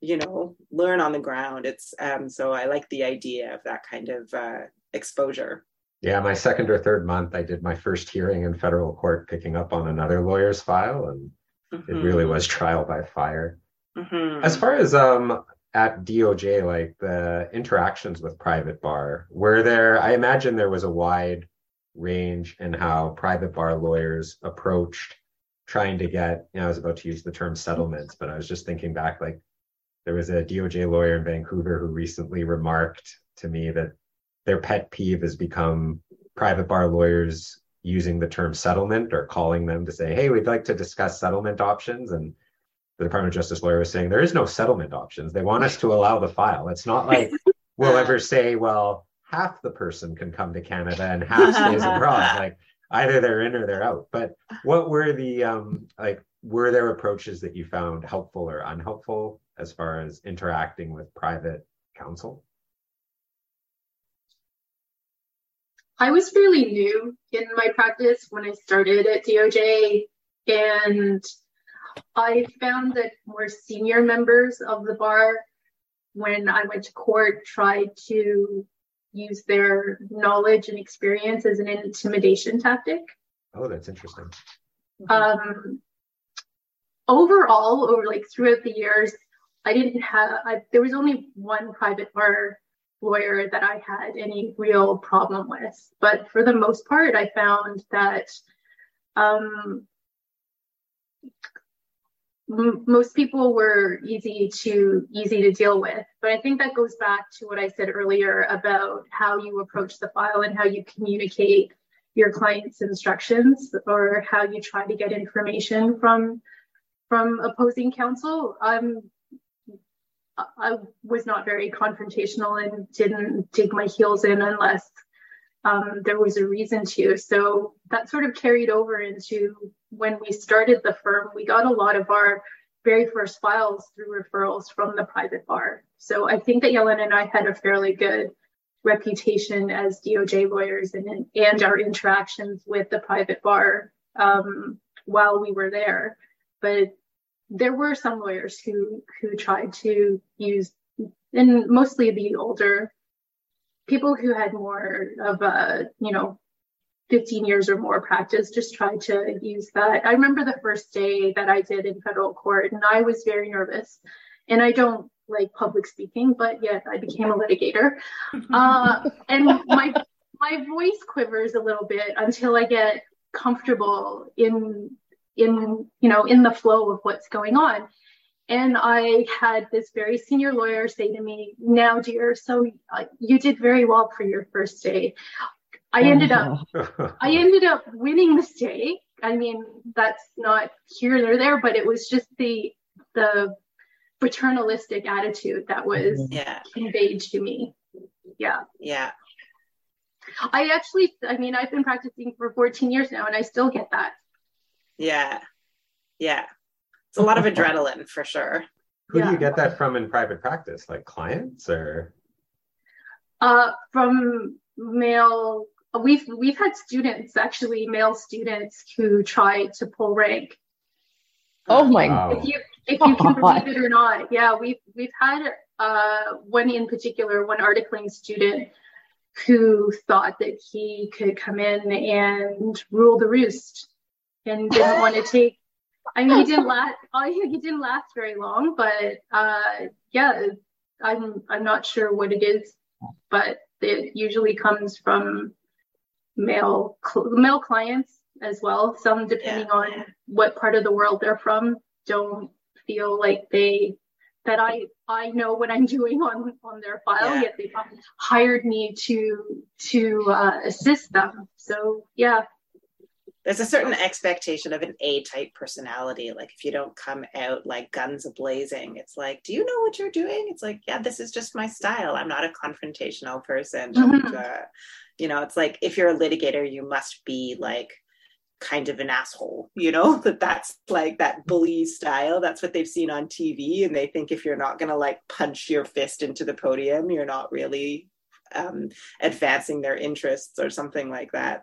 you know learn on the ground it's um so i like the idea of that kind of uh exposure yeah my second or third month i did my first hearing in federal court picking up on another lawyer's file and mm-hmm. it really was trial by fire mm-hmm. as far as um at doj like the interactions with private bar were there i imagine there was a wide range in how private bar lawyers approached trying to get you know i was about to use the term settlements but i was just thinking back like there was a DOJ lawyer in Vancouver who recently remarked to me that their pet peeve has become private bar lawyers using the term settlement or calling them to say, hey, we'd like to discuss settlement options. And the Department of Justice lawyer was saying, there is no settlement options. They want us to allow the file. It's not like [LAUGHS] we'll ever say, well, half the person can come to Canada and half stays [LAUGHS] abroad. Like either they're in or they're out. But what were the um like were there approaches that you found helpful or unhelpful as far as interacting with private counsel? I was fairly new in my practice when I started at DOJ, and I found that more senior members of the bar, when I went to court, tried to use their knowledge and experience as an intimidation tactic. Oh, that's interesting. Um, overall, over like throughout the years, I didn't have, I, there was only one private bar lawyer that I had any real problem with. But for the most part, I found that um, most people were easy to easy to deal with. But I think that goes back to what I said earlier about how you approach the file and how you communicate your client's instructions or how you try to get information from from opposing counsel. Um, I was not very confrontational and didn't dig my heels in unless um, there was a reason to. So that sort of carried over into when we started the firm. We got a lot of our very first files through referrals from the private bar. So I think that Jelena and I had a fairly good reputation as DOJ lawyers and, and our interactions with the private bar um, while we were there. But there were some lawyers who who tried to use and mostly the older people who had more of a you know 15 years or more practice just try to use that. I remember the first day that i did in federal court and i was very nervous. And i don't like public speaking but yet i became a litigator. [LAUGHS] Uh, and my my voice quivers a little bit until i get comfortable in in you know in the flow of what's going on. And i had this very senior lawyer say to me now dear so uh, you did very well for your first day i ended up [LAUGHS] i ended up winning the day i mean that's not here nor there but it was just the the paternalistic attitude that was yeah. conveyed to me yeah yeah i actually i mean i've been practicing for 14 years now and i still get that yeah. Yeah. It's a lot of [LAUGHS] adrenaline for sure. Who yeah. do you get that from in private practice? Like clients or? Uh, from male, we've we've had students actually, male students who try to pull rank. Oh my! Wow. If you if you can [LAUGHS] believe it or not, yeah, we've we've had uh, one in particular, one articling student who thought that he could come in and rule the roost and didn't [LAUGHS] want to take. I mean, he didn't last. He didn't last very long, but uh, yeah, I'm I'm not sure what it is, but it usually comes from male male clients as well. Some, depending yeah. on what part of the world they're from, don't feel like they that I I know what I'm [LAUGHS] doing on on their file. Yeah. Yet they hired me to to uh, assist them. So yeah, there's a certain expectation of an A type personality. Like if you don't come out like guns a blazing, it's like, do you know what you're doing? It's like, yeah, this is just my style. I'm not a confrontational person. Mm-hmm. And, uh, you know, it's like if you're a litigator, you must be like kind of an asshole, you know, [LAUGHS] that that's like that bully style. That's what they've seen on TV. And they think if you're not going to like punch your fist into the podium, you're not really um, advancing their interests or something like that.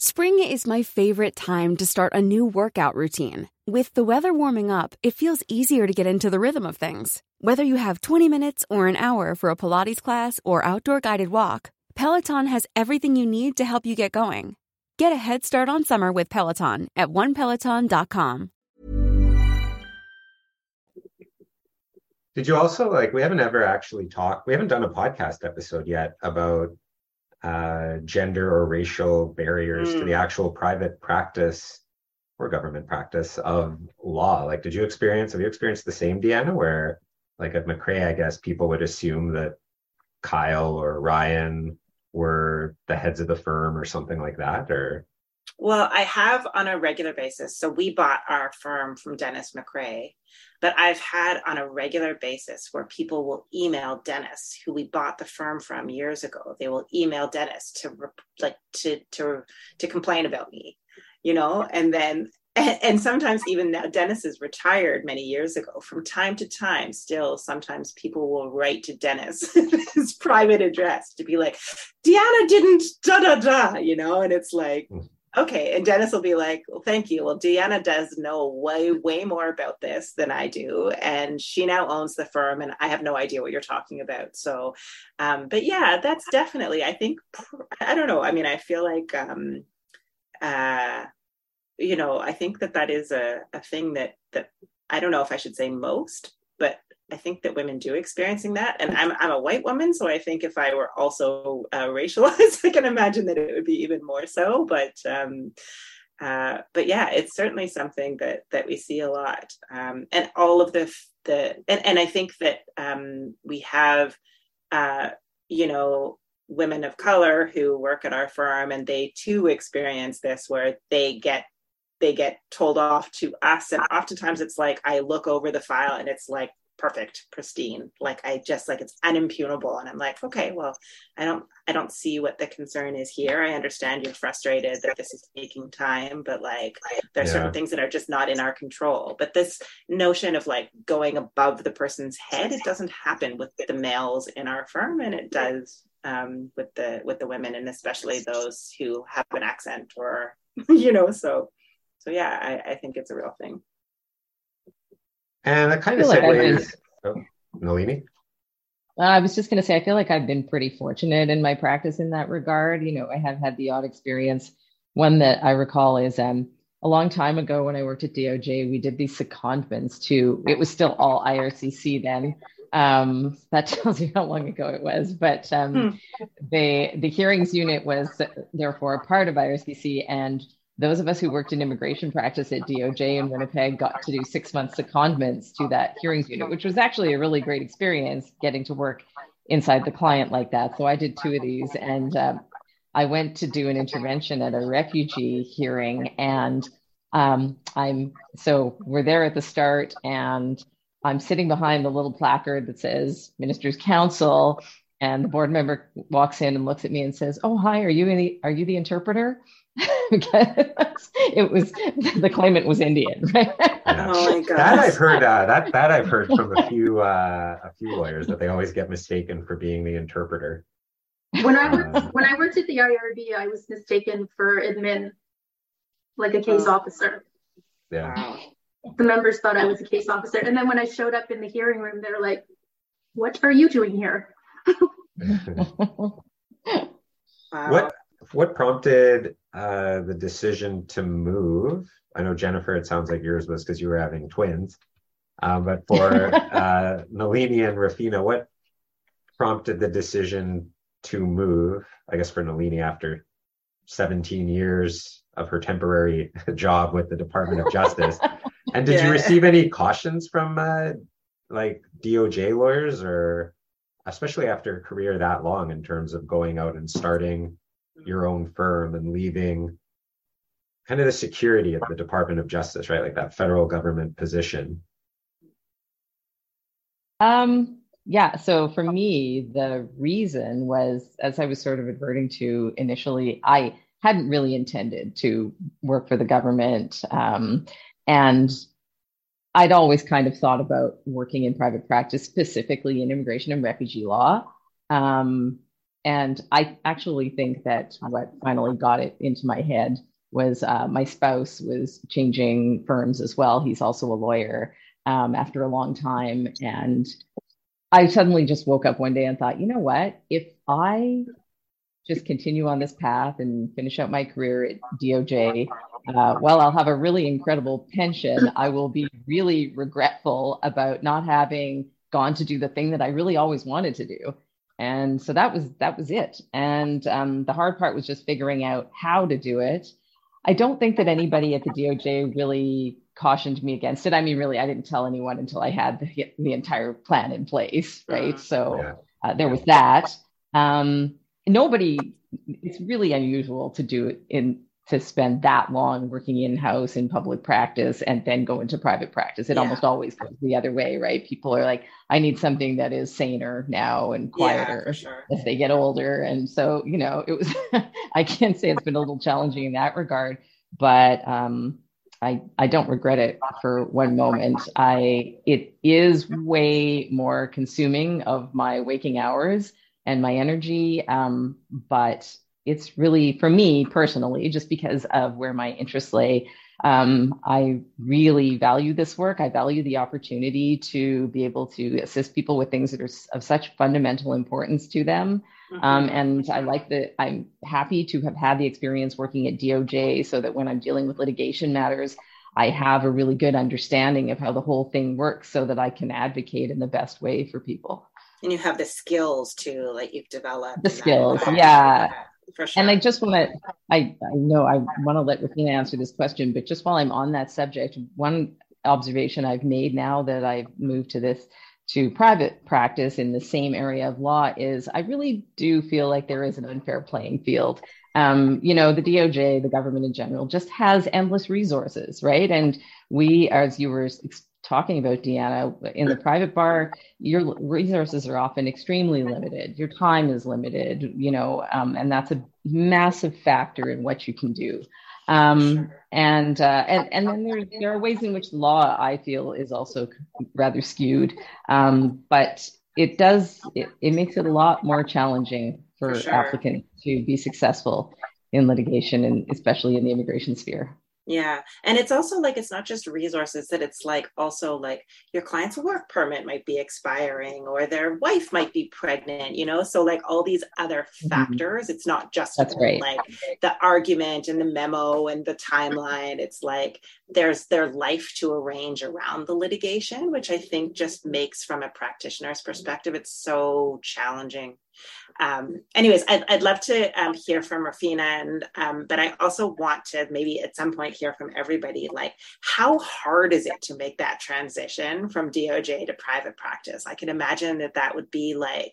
Spring is my favorite time to start a new workout routine. With the weather warming up, it feels easier to get into the rhythm of things. Whether you have 20 minutes or an hour for a Pilates class or outdoor guided walk, Peloton has everything you need to help you get going. Get a head start on summer with Peloton at onepeloton.com. Did you also like, we haven't ever actually talked, we haven't done a podcast episode yet about uh, gender or racial barriers mm. to the hmm. actual private practice or government practice of law. Like, did you experience, have you experienced the same, Deanna, where like at McCrea, I guess people would assume that Kyle or Ryan were the heads of the firm or something like that or well i have on a regular basis. So we bought our firm from dennis mccrea but i've had on a regular basis where people will email dennis who we bought the firm from years ago. They will email dennis to like to to to complain about me you know? And then [LAUGHS] and, sometimes even now dennis is retired many years ago. From time to time still sometimes people will write to dennis [LAUGHS] his private address to be like deanna didn't da da da you know? And it's like hmm. Okay and dennis will be like well thank you. Well deanna does know way way more about this than i do and she now owns the firm and i have no idea what you're talking about. So um but yeah that's definitely i think i don't know i mean i feel like um uh you know, I think that that is a, a thing that that I don't know if I should say most, I think that women do experiencing that. And I'm I'm a white woman, so I think if I were also uh, racialized, [LAUGHS] I can imagine that it would be even more so. But um, uh, but yeah, it's certainly something that that we see a lot. Um, and all of the the and, and I think that um, we have uh, you know women of color who work at our firm and they too experience this where they get they get told off to us and oftentimes it's like i look over the file and it's like perfect pristine like i just like it's unimpugnable and i'm like okay well i don't i don't see what the concern is here i understand you're frustrated that this is taking time but like there's yeah. certain things that are just not in our control but this notion of like going above the person's head it doesn't happen with the males in our firm and it does um, with the with the women and especially those who have an accent or [LAUGHS] you know so so yeah, I, I think it's a real thing. And that kind of segues. Like oh, Nalini. Uh, I was just going to say, I feel like I've been pretty fortunate in my practice in that regard. You know, I have had the odd experience. One that I recall is um, a long time ago when I worked at DOJ, we did these secondments to, it was still all IRCC then. Um, that [LAUGHS] tells you how long ago it was. But um, hmm. the, the hearings unit was therefore a part of IRCC and those of us who worked in immigration practice at DOJ in Winnipeg got to do six months secondments to that hearings unit, which was actually a really great experience getting to work inside the client like that. So I did two of these, and um, I went to do an intervention at a refugee hearing, and um, I'm so we're there at the start, and I'm sitting behind the little placard that says Ministers Counsel, and the board member walks in and looks at me and says, "Oh, hi, are you the are you the interpreter?" [LAUGHS] it was the claimant was Indian. Right? Oh my god! That I've heard. Uh, that that I've heard from a few uh, a few lawyers that they always get mistaken for being the interpreter. When I worked uh, when I worked at the IRB, I was mistaken for admin, like a case oh. officer. Yeah. The members thought I was a case officer, and then when I showed up in the hearing room, they're like, "What are you doing here?" Wow. [LAUGHS] What what prompted uh, the decision to move? I know Jennifer, it sounds like yours was because you were having twins. Uh, but for [LAUGHS] uh, Nalini and Rafeena, what prompted the decision to move? I guess for Nalini, after 17 years of her temporary [LAUGHS] job with the Department of Justice. [LAUGHS] and did yeah. you receive any cautions from uh, like DOJ lawyers or especially after a career that long in terms of going out and starting your own firm and leaving kind of the security of the Department of Justice, right? Like that federal government position. Um, yeah. So for me, the reason was, as I was sort of adverting to initially, I hadn't really intended to work for the government. Um, and I'd always kind of thought about working in private practice, specifically in immigration and refugee law. Um, and I actually think that what finally got it into my head was uh, my spouse was changing firms as well. He's also a lawyer um, after a long time. And I suddenly just woke up one day and thought, you know what? If I just continue on this path and finish out my career at DOJ, uh, I'll have a really incredible pension, I will be really regretful about not having gone to do the thing that I really always wanted to do. And so that was that was it. And um, the hard part was just figuring out how to do it. I don't think that anybody at the DOJ really cautioned me against it. I mean, really, I didn't tell anyone until I had the, the entire plan in place, right? Mm-hmm. So uh, there was that. Um, nobody. It's really unusual to do it in to spend that long working in house in public practice and then go into private practice. It yeah. almost always goes the other way, right? People are like, I need something that is saner now and quieter yeah, sure. as they get older. And so, you know, it was, [LAUGHS] I can't say it's been a little challenging in that regard, but um, I, I don't regret it for one moment. I it is way more consuming of my waking hours and my energy. Um, but it's really for me personally, just because of where my interests lay. Um, I really value this work. I value the opportunity to be able to assist people with things that are of such fundamental importance to them. Mm-hmm. Um, and I like that I'm happy to have had the experience working at DOJ so that when I'm dealing with litigation matters, I have a really good understanding of how the whole thing works so that I can advocate in the best way for people. And you have the skills too, like you've developed. The skills, yeah. For sure. And I just want to, I, I know I want to let Rafeena answer this question, but just while I'm on that subject, one observation I've made now that I've moved to this to private practice in the same area of law is I really do feel like there is an unfair playing field. Um, you know, the DOJ, the government in general, just has endless resources, right? And we, as you were talking about, Deanna, in the private bar, your resources are often extremely limited. Your time is limited, you know, um, and that's a massive factor in what you can do. Um, and, uh, and and then there, there are ways in which law I feel is also rather skewed, um, but it does it, it makes it a lot more challenging for, for sure. applicants to be successful in litigation and especially in the immigration sphere. Yeah. And it's also like it's not just resources that it's like also like your client's work permit might be expiring or their wife might be pregnant, you know? So like all these other mm-hmm. factors, mm-hmm. it's not just That's right. like the argument and the memo and the timeline. It's like there's their life to arrange around the litigation, which I think just makes from a practitioner's perspective, it's so challenging um, anyways, I'd, I'd love to um, hear from Rafeena, and um, but I also want to maybe at some point hear from everybody. Like, how hard is it to make that transition from DOJ to private practice? I can imagine that that would be like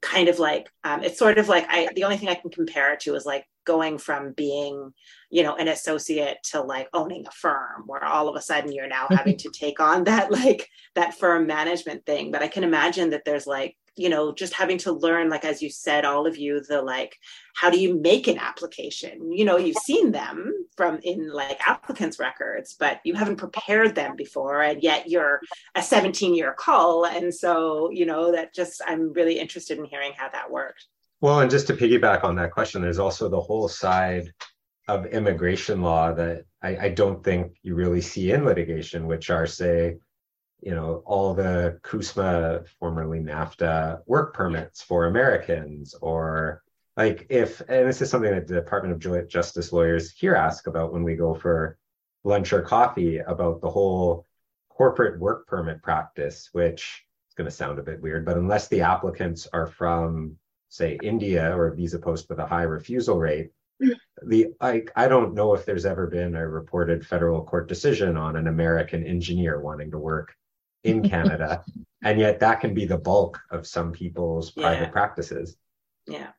kind of like um, it's sort of like I the only thing I can compare it to is like going from being you know an associate to like owning a firm where all of a sudden you're now [LAUGHS] having to take on that like that firm management thing but i can imagine that there's like you know just having to learn like as you said all of you the like how do you make an application? You know you've seen them from in like applicants records but you haven't prepared them before and yet you're a 17 year call and so you know that just i'm really interested in hearing how that worked. Well and just to piggyback on that question there's also the whole side of immigration law that I, I don't think you really see in litigation which are say you know all the CUSMA, formerly NAFTA, work permits for Americans, or like if and this is something that the department of justice lawyers here ask about when we go for lunch or coffee about the whole corporate work permit practice which is going to sound a bit weird but unless the applicants are from say india or a visa post with a high refusal rate mm. the like i don't know if there's ever been a reported federal court decision on an american engineer wanting to work in [LAUGHS] canada and yet that can be the bulk of some people's private Yeah. practices Yeah.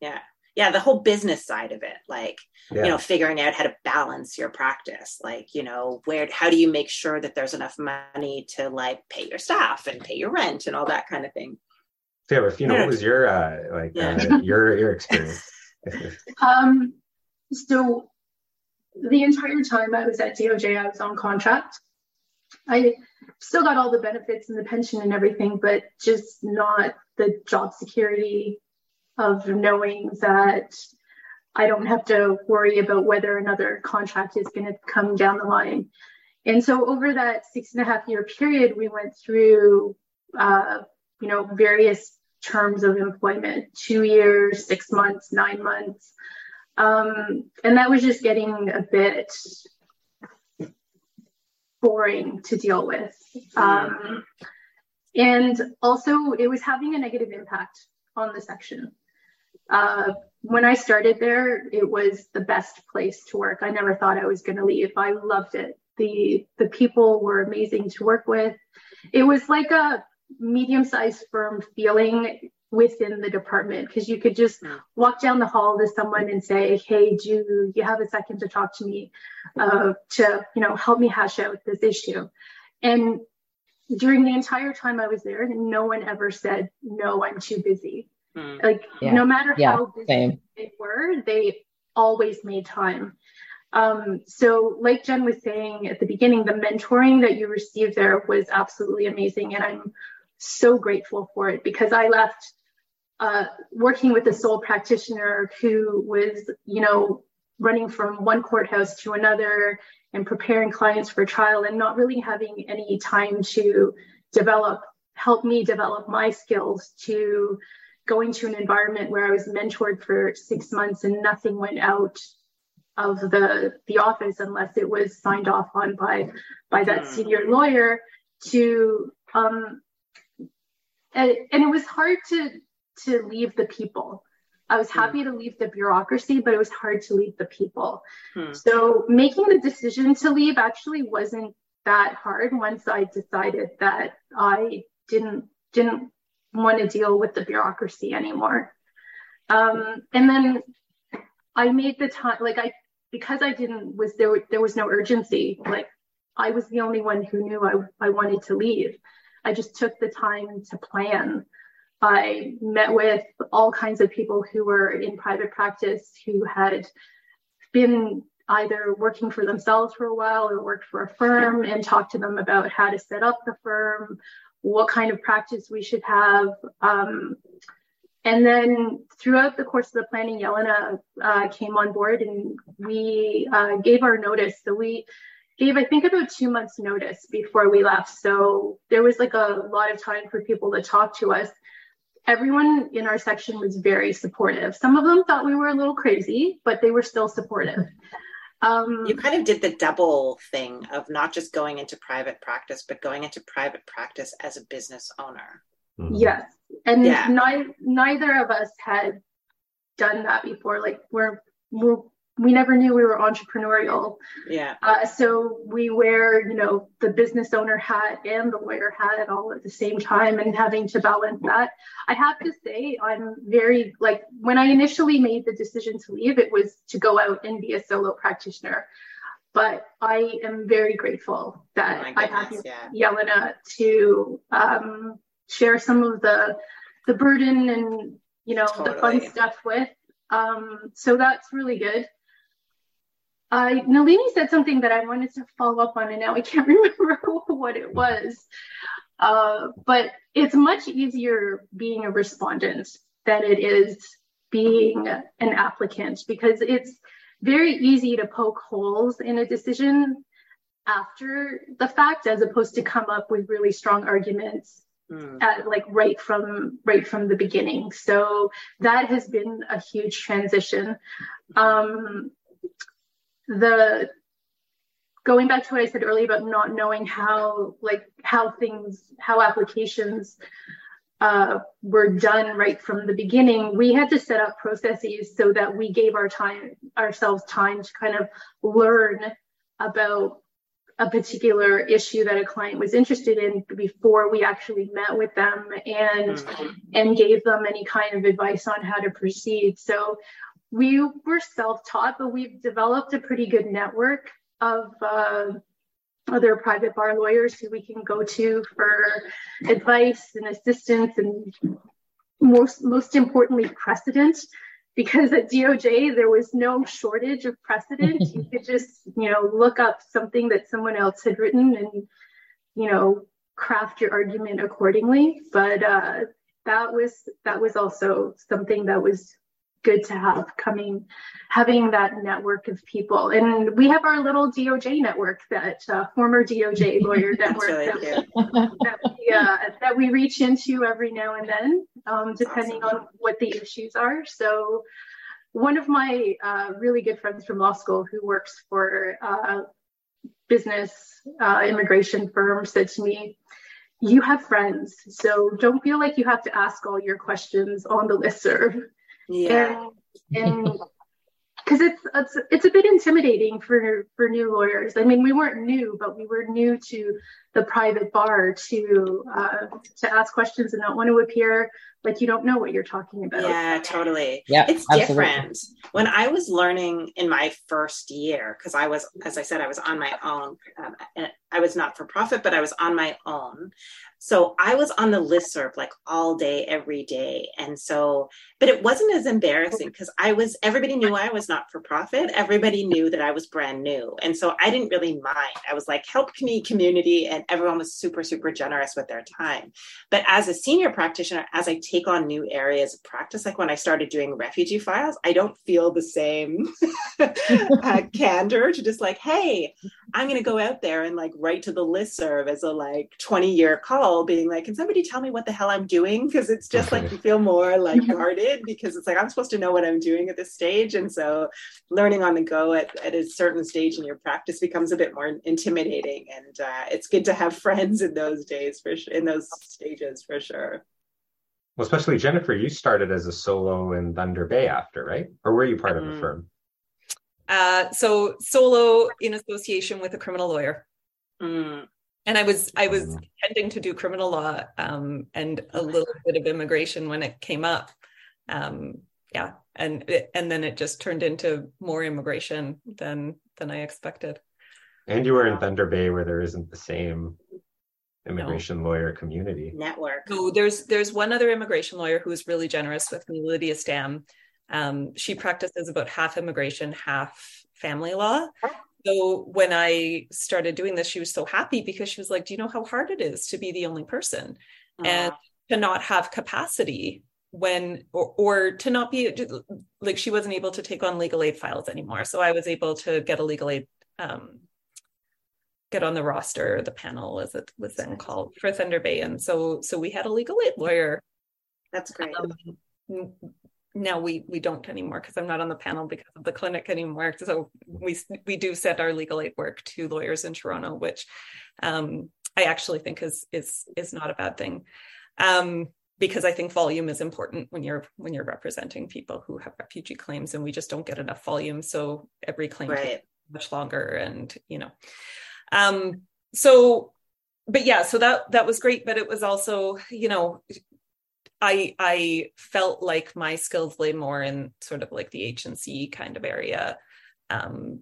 Yeah. Yeah. The whole business side of it, like, yeah you know, figuring out how to balance your practice. Like, you know, where, how do you make sure that there's enough money to like pay your staff and pay your rent and all that kind of thing? yeah Rafeena, Yeah. what was your uh like uh, your your [LAUGHS] experience [LAUGHS] Um, so the entire time I was at DOJ, I was on contract. I still got all the benefits and the pension and everything, but just not the job security of knowing that I don't have to worry about whether another contract is going to come down the line. And so over that six and a half year period, we went through, uh, you know, various terms of employment, two years, six months, nine months. Um, and that was just getting a bit boring to deal with. Um, and also, it was having a negative impact on the section. Uh, when I started there, it was the best place to work. I never thought I was going to leave. I loved it. The the people were amazing to work with. It was like a medium-sized firm feeling within the department because you could just walk down the hall to someone and say, "Hey, do you have a second to talk to me uh, to you know help me hash out this issue?" And during the entire time I was there, no one ever said, "No, I'm too busy." Hmm. Like Yeah. no matter Yeah, how busy same. they were, they always made time. Um, so, like Jen was saying at the beginning, the mentoring that you received there was absolutely amazing, and I'm so grateful for it because I left uh, working with a sole practitioner who was, you know, running from one courthouse to another and preparing clients for trial and not really having any time to develop, help me develop my skills to going to an environment where I was mentored for six months and nothing went out of the the office unless it was signed off on by by that Hmm. senior lawyer to um and, and it was hard to to leave the people. I was happy to leave the bureaucracy but it was hard to leave the people. Hmm. so making the decision to leave actually wasn't that hard once i decided that i didn't didn't want to deal with the bureaucracy anymore. Um, and then i made the time like i because i didn't was there there was no urgency like i was the only one who knew i, I wanted to leave. I just took the time to plan i met with all kinds of people who were in private practice who had been either working for themselves for a while or worked for a firm and talked to them about how to set up the firm what kind of practice we should have um, and then throughout the course of the planning, Jelena uh, came on board and we uh, gave our notice. So we gave, I think, about two months' notice before we left. So there was like a lot of time for people to talk to us. Everyone in our section was very supportive. Some of them thought we were a little crazy, but they were still supportive. Um, You kind of did the double thing of not just going into private practice, but going into private practice as a business owner. Mhm. Yes, and Yeah. neither neither of us had done that before. Like we're we're we never knew we were entrepreneurial. Yeah. Uh, so we wear, you know, the business owner hat and the lawyer hat all at the same time and having to balance that. I have to say, I'm very, like, when I initially made the decision to leave, it was to go out and be a solo practitioner. But I am very grateful that Oh my I have goodness, you, Jelena, to um, share some of the the burden and, you know, the fun stuff with. Um, so that's really good. Uh, Nalini said something that I wanted to follow up on, and now I can't [LAUGHS] remember what it was. Uh, but it's much easier being a respondent than it is being an applicant because it's very easy to poke holes in a decision after the fact as opposed to come up with really strong arguments mm. at, like right from right from the beginning. So that has been a huge transition. Um, the going back to what I said earlier about not knowing how like how things how applications uh, were done right from the beginning, we had to set up processes so that we gave our time ourselves time to kind of learn about a particular issue that a client was interested in before we actually met with them and mm-hmm. and gave them any kind of advice on how to proceed so we were self-taught but we've developed a pretty good network of uh, other private bar lawyers who we can go to for advice and assistance and most most importantly precedent because at DOJ there was no shortage of precedent. [LAUGHS] you could just, you know, look up something that someone else had written and, you know, craft your argument accordingly. But uh, that was that was also something that was good to have coming having that network of people. And we have our little doj network that uh, former doj [LAUGHS] lawyer network that, [LAUGHS] that, we, uh, that, we, reach into every now and then um, depending awesome. on what the issues are. So one of my uh, really good friends from law school who works for uh, business uh, immigration firm said to me you have friends so don't feel like you have to ask all your questions on the list serve yeah. And because it's, it's it's a bit intimidating for for new lawyers. I mean, we weren't new, but we were new to the private bar to uh, to ask questions and not want to appear like you don't know what you're talking about. Yeah, totally. Yeah, it's absolutely. different. When I was learning in my first year, because I was, as I said, I was on my own. Um, and I was not for profit, but I was on my own. So I was on the list serve like all day, every day. And so, but it wasn't as embarrassing because I was, everybody knew I was not for profit. Everybody knew that I was brand new. And so I didn't really mind. I was like, help me community. And everyone was super, super generous with their time. But as a senior practitioner, as I take on new areas of practice, like when I started doing refugee files, I don't feel the same [LAUGHS] uh, candor to just like, hey, I'm going to go out there and like write to the list serve as a like 20 year call being like, can somebody tell me what the hell I'm doing? Because it's just like you feel more like guarded because it's like I'm supposed to know what I'm doing at this stage. And so learning on the go at, at a certain stage in your practice becomes a bit more intimidating. And uh, it's good to have [LAUGHS] friends in those days for in those stages for sure. Well, especially Jennifer, you started as a solo in Thunder Bay after, right? Or were you part mm-hmm. of a mm. firm? Uh, so solo in association with a criminal lawyer. Mm. And I was I was mm. intending to do criminal law um, and a little bit of immigration when it came up. Um, yeah, and and then it just turned into more immigration than than I expected. And you were in Thunder Bay where there isn't the same immigration no. lawyer community network. So there's there's one other immigration lawyer who's really generous with me, Lydia Stam, um, she practices about half immigration, half family law. So when I started doing this, she was so happy because she was like, Do you know how hard it is to be the only person uh-huh. and to not have capacity when, or, or to not be like, she wasn't able to take on legal aid files anymore. So I was able to get a legal aid, um, get on the roster, the panel as it was then called for Thunder Bay. And so, so we had a legal aid lawyer. That's great. Um, now we we don't anymore because I'm not on the panel because of the clinic anymore. So we we do send our legal aid work to lawyers in Toronto, which um, I actually think is is is not a bad thing. Um, because I think volume is important when you're when you're representing people who have refugee claims and we just don't get enough volume. So every claim right. much longer and you know. Um so but yeah, so that that was great, but it was also, you know, I I felt like my skills lay more in sort of like the agency kind of area, um,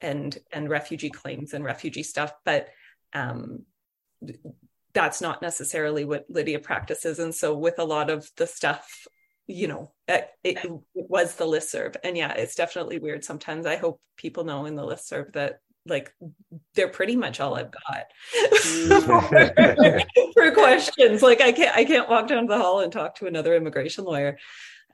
and and refugee claims and refugee stuff, but um, that's not necessarily what Lydia practices. And so with a lot of the stuff, you know, it, it, it was the list serve, and yeah, it's definitely weird sometimes. I hope people know in the list serve that like they're pretty much all I've got [LAUGHS] for questions. Like I can't I can't walk down the hall and talk to another immigration lawyer.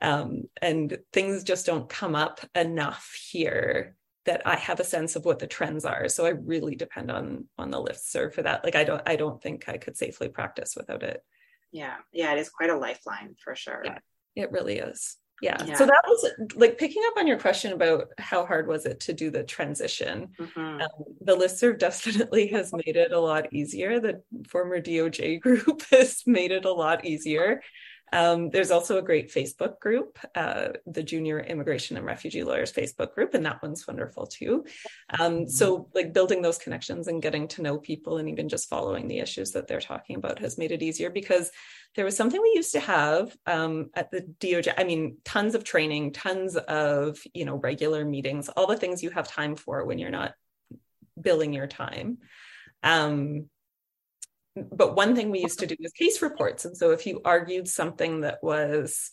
Um, and things just don't come up enough here that I have a sense of what the trends are. So I really depend on on the list serve for that. Like I don't I don't think I could safely practice without it. Yeah. Yeah. It is quite a lifeline for sure. Yeah, it really is. Yeah. Yeah. So that was like picking up on your question about how hard was it to do the transition. Mhm. Um, the listserv [LAUGHS] definitely has made it a lot easier. The former DOJ group [LAUGHS] has made it a lot easier. Um, there's also a great Facebook group, uh, the Junior Immigration and Refugee Lawyers Facebook group, and that one's wonderful too. Um, so, like building those connections and getting to know people, and even just following the issues that they're talking about, has made it easier because there was something we used to have um, at the DOJ. I mean, tons of training, tons of you know regular meetings, all the things you have time for when you're not billing your time. Um, but one thing we used to do was case reports. And so if you argued something that was,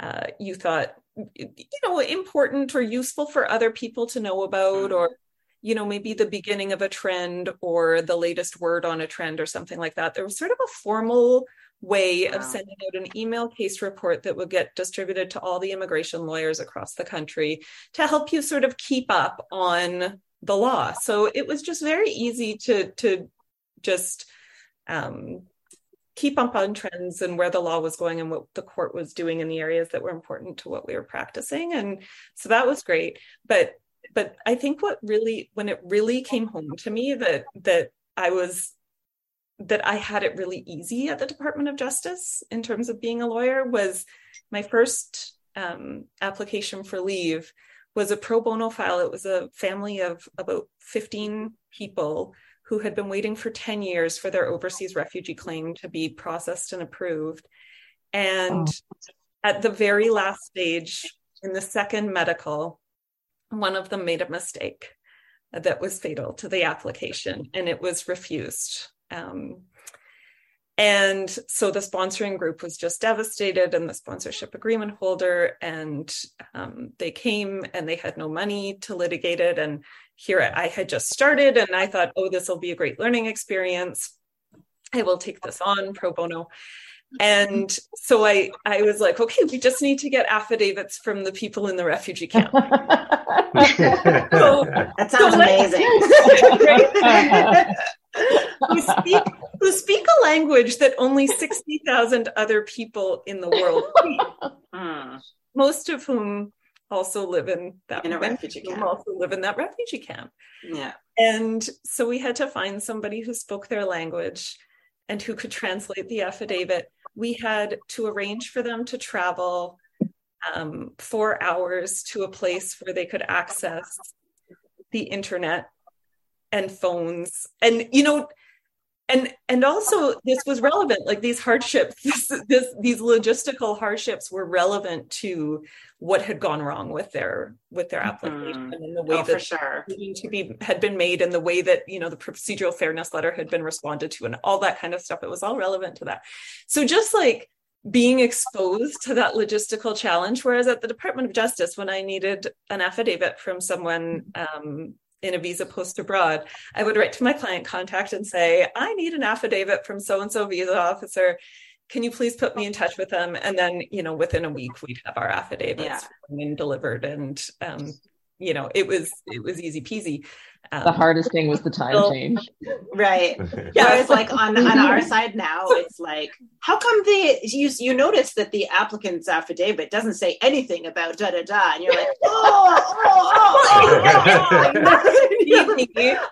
uh, you thought, you know, important or useful for other people to know about, or, you know, maybe the beginning of a trend or the latest word on a trend or something like that, there was sort of a formal way of Wow. sending out an email case report that would get distributed to all the immigration lawyers across the country to help you sort of keep up on the law. So it was just very easy to to just um, keep up on trends and where the law was going and what the court was doing in the areas that were important to what we were practicing. And so that was great. But but I think what really when it really came home to me that that I was that I had it really easy at the Department of Justice in terms of being a lawyer was my first um, application for leave was a pro bono file. It was a family of about 15 people who had been waiting for 10 years for their overseas refugee claim to be processed and approved. And at the very last stage, in the second medical, one of them made a mistake that was fatal to the application and it was refused. Um, and so the sponsoring group was just devastated, and the sponsorship agreement holder, and um, they came and they had no money to litigate it. And here I had just started, and I thought, oh, this will be a great learning experience. I will take this on pro bono. And so I, I was like, okay, we just need to get affidavits from the people in the refugee camp. [LAUGHS] So- That sounds So amazing. [LAUGHS] who speak who speak a language that only 60,000 other people in the world speak, Hmm. most of whom also live in that In a refugee camp. also live in that refugee camp Yeah. and so we had to find somebody who spoke their language and who could translate the affidavit we had to arrange for them to travel um, four hours to a place where they could access the internet and phones and you know and and also this was relevant like these hardships [LAUGHS] this, this these logistical hardships were relevant to what had gone wrong with their with their application and the way Oh, that for sure. to be had been made and the way that you know the procedural fairness letter had been responded to and all that kind of stuff. It was all relevant to that. So just like being exposed to that logistical challenge whereas at the department of justice when i needed an affidavit from someone um, in a visa post abroad i would write to my client contact and say i need an affidavit from so and so visa officer. Can you please put me in touch with them? And then you know within a week we'd have our affidavits Yeah. and delivered. And um, you know it was it was easy peasy um, The hardest thing was the time Well, change. Right. [LAUGHS] Yeah. Whereas like on, on our [LAUGHS] side now, it's like, how come the you you notice that the applicant's affidavit doesn't say anything about da da da, and you're like, [LAUGHS] oh, oh, oh, oh.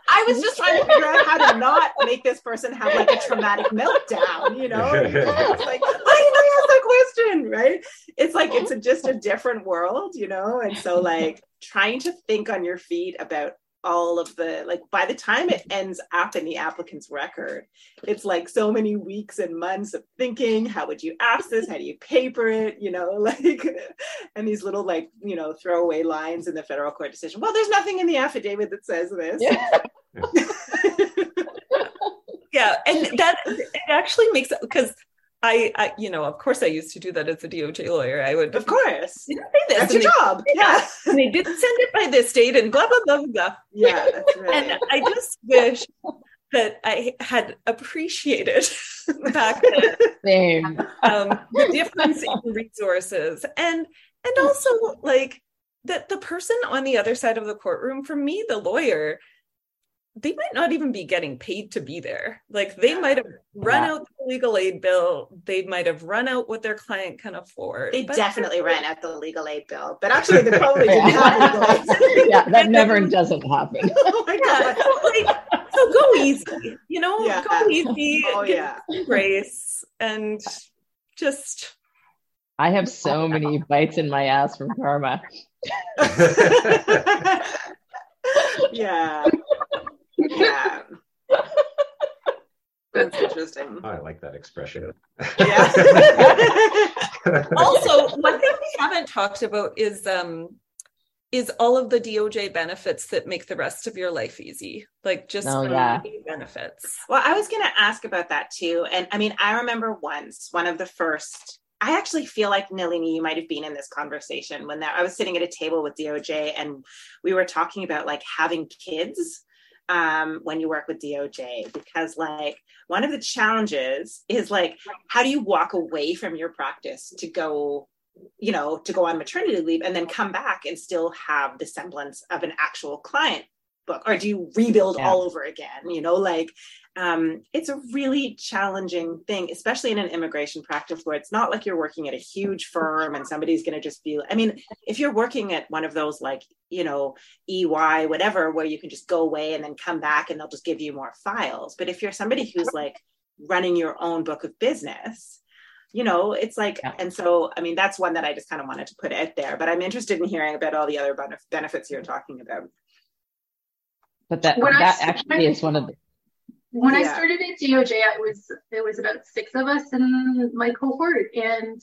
I was just trying to figure out how to not make this person have like a traumatic meltdown, you know? It's like, why did I ask that question? Right? It's like it's a, just a different world, you know? And so like trying to think on your feet about all of the like by the time it [LAUGHS] ends up in the applicant's record it's like so many weeks and months of thinking how would you ask this? How do you paper it? You know [LAUGHS] like and these little like you know throwaway lines in the federal court decision. Well there's nothing in the affidavit that says this. Yeah. [LAUGHS] Yeah, and that it actually makes because I, I you know of course i used to do that as a doj lawyer. I would of course. "Did I say this?" that's And your they- job. yeah. and they didn't send it by this date and blah blah blah blah yeah that's [LAUGHS] right. And i just wish that i had appreciated back then Same. um, the difference in resources and and also like that the person on the other side of the courtroom for me the lawyer they might not even be getting paid to be there. Like they might have run Yeah. out the legal aid bill. They might have run out what their client can afford. They definitely ran out the legal aid bill, but actually they [LAUGHS] probably didn't have legal aid. [LAUGHS] yeah, that never doesn't happen. [LAUGHS] oh my god. so, like, so go easy, you know, Yeah. go easy, Oh, give yeah. grace, and just I have so many bites in my ass from karma. yeah. Yeah. [LAUGHS] That's interesting. Oh, I like that expression. Yeah. [LAUGHS] also one thing we haven't talked about is um is all of the DOJ benefits that make the rest of your life easy, like just Oh, yeah. benefits. Well, I was going to ask about that too. And I mean, I remember once, one of the first, I actually feel like Nalini, you might have been in this conversation when that, I was sitting at a table with DOJ and we were talking about like having kids um, when you work with DOJ, because like one of the challenges is like, how do you walk away from your practice to go you know, to go on maternity leave and then come back and still have the semblance of an actual client book? Or do you rebuild Yeah. all over again? You know, like um, it's a really challenging thing, especially in an immigration practice where it's not like you're working at a huge firm and somebody's going to just be, I mean, if you're working at one of those like, you know, EY, whatever, where you can just go away and then come back and they'll just give you more files. But if you're somebody who's like running your own book of business, you know, it's like, Yeah. and so, I mean, that's one that I just kind of wanted to put out there, but I'm interested in hearing about all the other benef- benefits you're talking about. But that When I that started- actually is one of the When I started at DOJ, I was there was about six of us in my cohort, and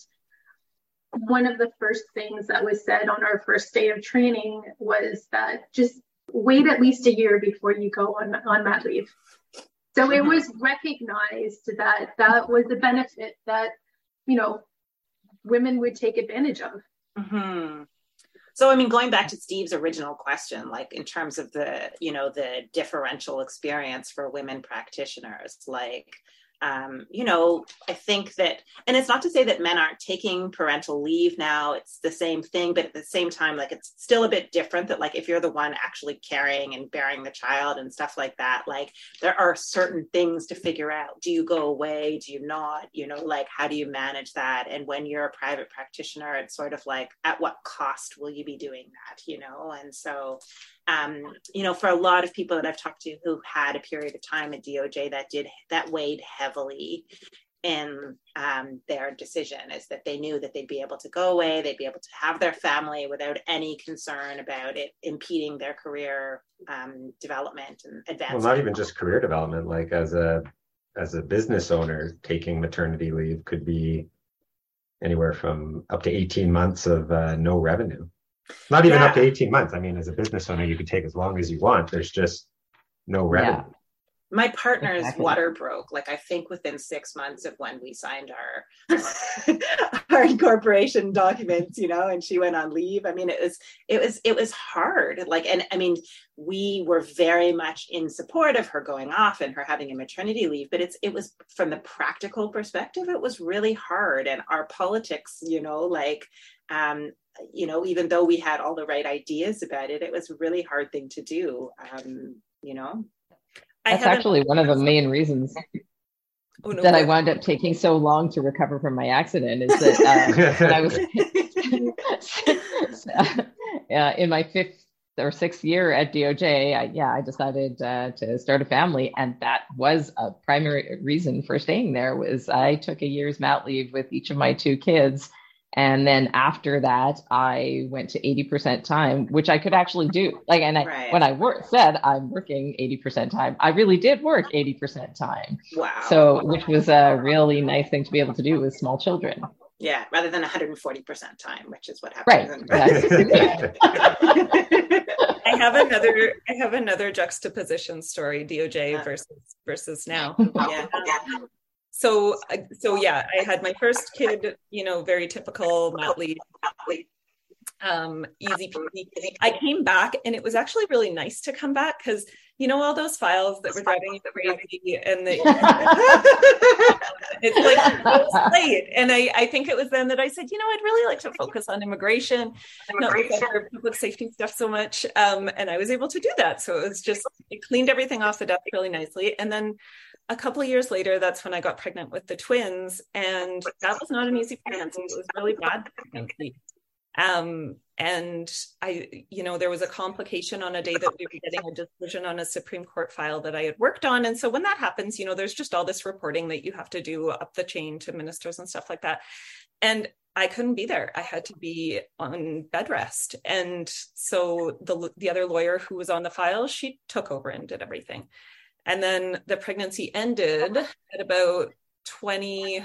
one of the first things that was said on our first day of training was that just wait at least a year before you go on on mat leave. So it was recognized that that was a benefit that you know women would take advantage of. hmm So, I mean, going back to Steve's original question, like in terms of the, you know, the differential experience for women practitioners, like, um, you know, I think that, and it's not to say that men aren't taking parental leave now, it's the same thing, but at the same time, like, it's still a bit different that, like, if you're the one actually carrying and bearing the child and stuff like that, like, there are certain things to figure out. Do you go away? Do you not? You know, like, how do you manage that? And when you're a private practitioner, it's sort of like, at what cost will you be doing that? You know, and so, um, you know, for a lot of people that I've talked to who had a period of time at DOJ that did that weighed heavily in um, their decision is that they knew that they'd be able to go away, they'd be able to have their family without any concern about it impeding their career um, development and advancement. well, advancement. not even just career development. Like as a as a business owner, taking maternity leave could be anywhere from up to eighteen months of uh, no revenue. Not even up to eighteen months. I mean, as a business owner, you could take as long as you want. There's just no revenue. My partner's Exactly. water broke like i think within six months of when we signed our [LAUGHS] our incorporation documents you know and she went on leave. I mean it was it was it was hard. Like and i mean we were very much in support of her going off and her having a maternity leave but it's it was from the practical perspective it was really hard. And our politics you know like um you know even though we had all the right ideas about it it was a really hard thing to do um you know that's actually one of the main reasons Oh, no, that I wound up taking so long to recover from my accident is that uh, [LAUGHS] when I was [LAUGHS] uh, in my fifth or sixth year at DOJ, I, yeah, I decided uh, to start a family, and that was a primary reason for staying there. Was I took a year's mat leave with each of my two kids, and then after that, I went to eighty percent time, which I could actually do. Like, and I, Right. when I work, said I'm working eighty percent time, I really did work eighty percent time. wow So, which was a really nice thing to be able to do with small children. Yeah, rather than 140% time, which is what Right. happens. in- [LAUGHS] I have another I have another juxtaposition story DOJ uh. versus versus now. yeah. Um, So so yeah, I had my first kid, you know, very typical mat leave. um, easy peasy. I came back and it was actually really nice to come back because you know all those files that were driving you crazy and the, [LAUGHS] it's like it late. And I, I think it was then that I said, you know, I'd really like to focus on immigration, not public safety stuff so much. Um, and I was able to do that. So it was just it cleaned everything off the desk really nicely. And then a couple of years later, that's when I got pregnant with the twins, and that was not an easy pregnancy. It was really bad. Um, and I, you know, there was a complication on a day that we were getting a decision on a Supreme Court file that I had worked on. And so when that happens, you know, there's just all this reporting that you have to do up the chain to ministers and stuff like that. And I couldn't be there. I had to be on bed rest. And so the the other lawyer who was on the file, she took over and did everything. And then the pregnancy ended at about 20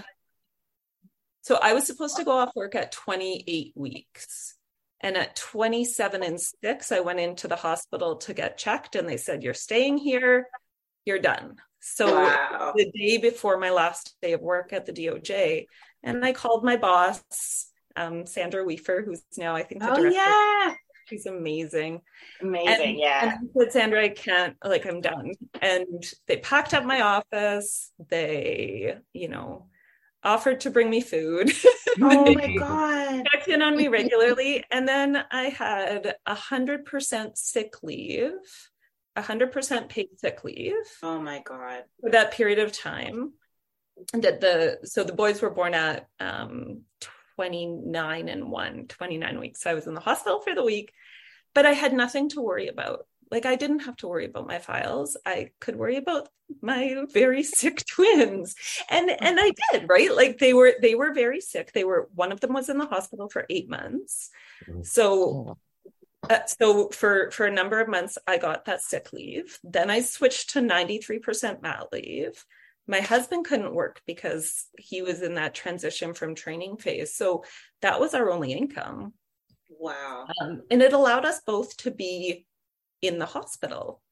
so I was supposed to go off work at 28 weeks. And at 27 and six, I went into the hospital to get checked, and they said, You're staying here, you're done. So wow. the day before my last day of work at the DOJ, and I called my boss, um, Sandra Weaver, who's now, I think, the oh, director. Yeah. She's amazing. Amazing, and, yeah. And I said, Sandra, I can't, like, I'm done. And they packed up my office. They, you know, offered to bring me food. [LAUGHS] Oh my god! Checked in on me regularly, and then I had a hundred percent sick leave, a hundred percent paid sick leave. Oh my god! For that period of time, and that the so the boys were born at um 29 and 1 29 weeks so i was in the hospital for the week but i had nothing to worry about like I didn't have to worry about my files. I could worry about my very [LAUGHS] sick twins. And and I did, right? Like they were they were very sick. They were one of them was in the hospital for 8 months. So uh, so for for a number of months I got that sick leave. Then I switched to 93% mat leave. My husband couldn't work because he was in that transition from training phase. So that was our only income. Wow. Um, and it allowed us both to be in the hospital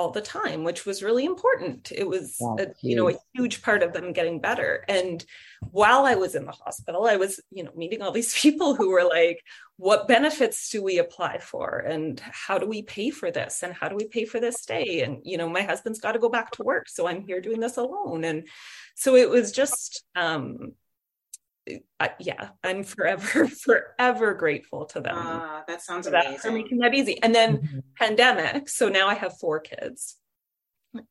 all the time which was really important. It was a, you know a huge part of them getting better. And while i was in the hospital i was you know meeting all these [LAUGHS] people who were like what benefits do we apply for? And how do we pay for this? And how do we pay for this stay? And you know my husband's got to go back to work so i'm here doing this alone. And so it was just um I, yeah, I'm forever, [LAUGHS] forever grateful to them. Uh, that sounds for amazing. That, for making that easy. And then mm-hmm. pandemic. So now I have four kids.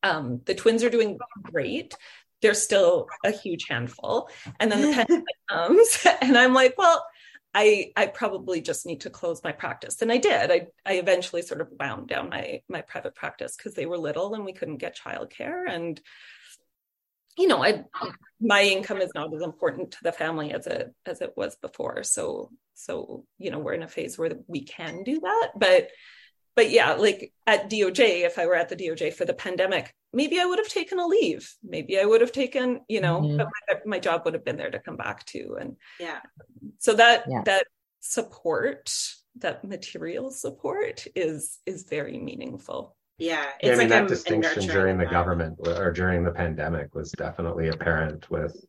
Um, the twins are doing great. They're still a huge handful. And then the [LAUGHS] pandemic comes, [LAUGHS] and I'm like, well, I I probably just need to close my practice. And I did. I I eventually sort of wound down my my private practice because they were little and we couldn't get childcare. And you know, I my income is not as important to the family as it as it was before. So so you know, we're in a phase where we can do that. But but yeah, like at DOJ, if I were at the DOJ for the pandemic, maybe I would have taken a leave. Maybe I would have taken, you know, mm-hmm. but my, my, job would have been there to come back to. And yeah, so that yeah. that support, that material support is is very meaningful. Yeah, it's I mean like that a, distinction during the government or during the pandemic was definitely apparent with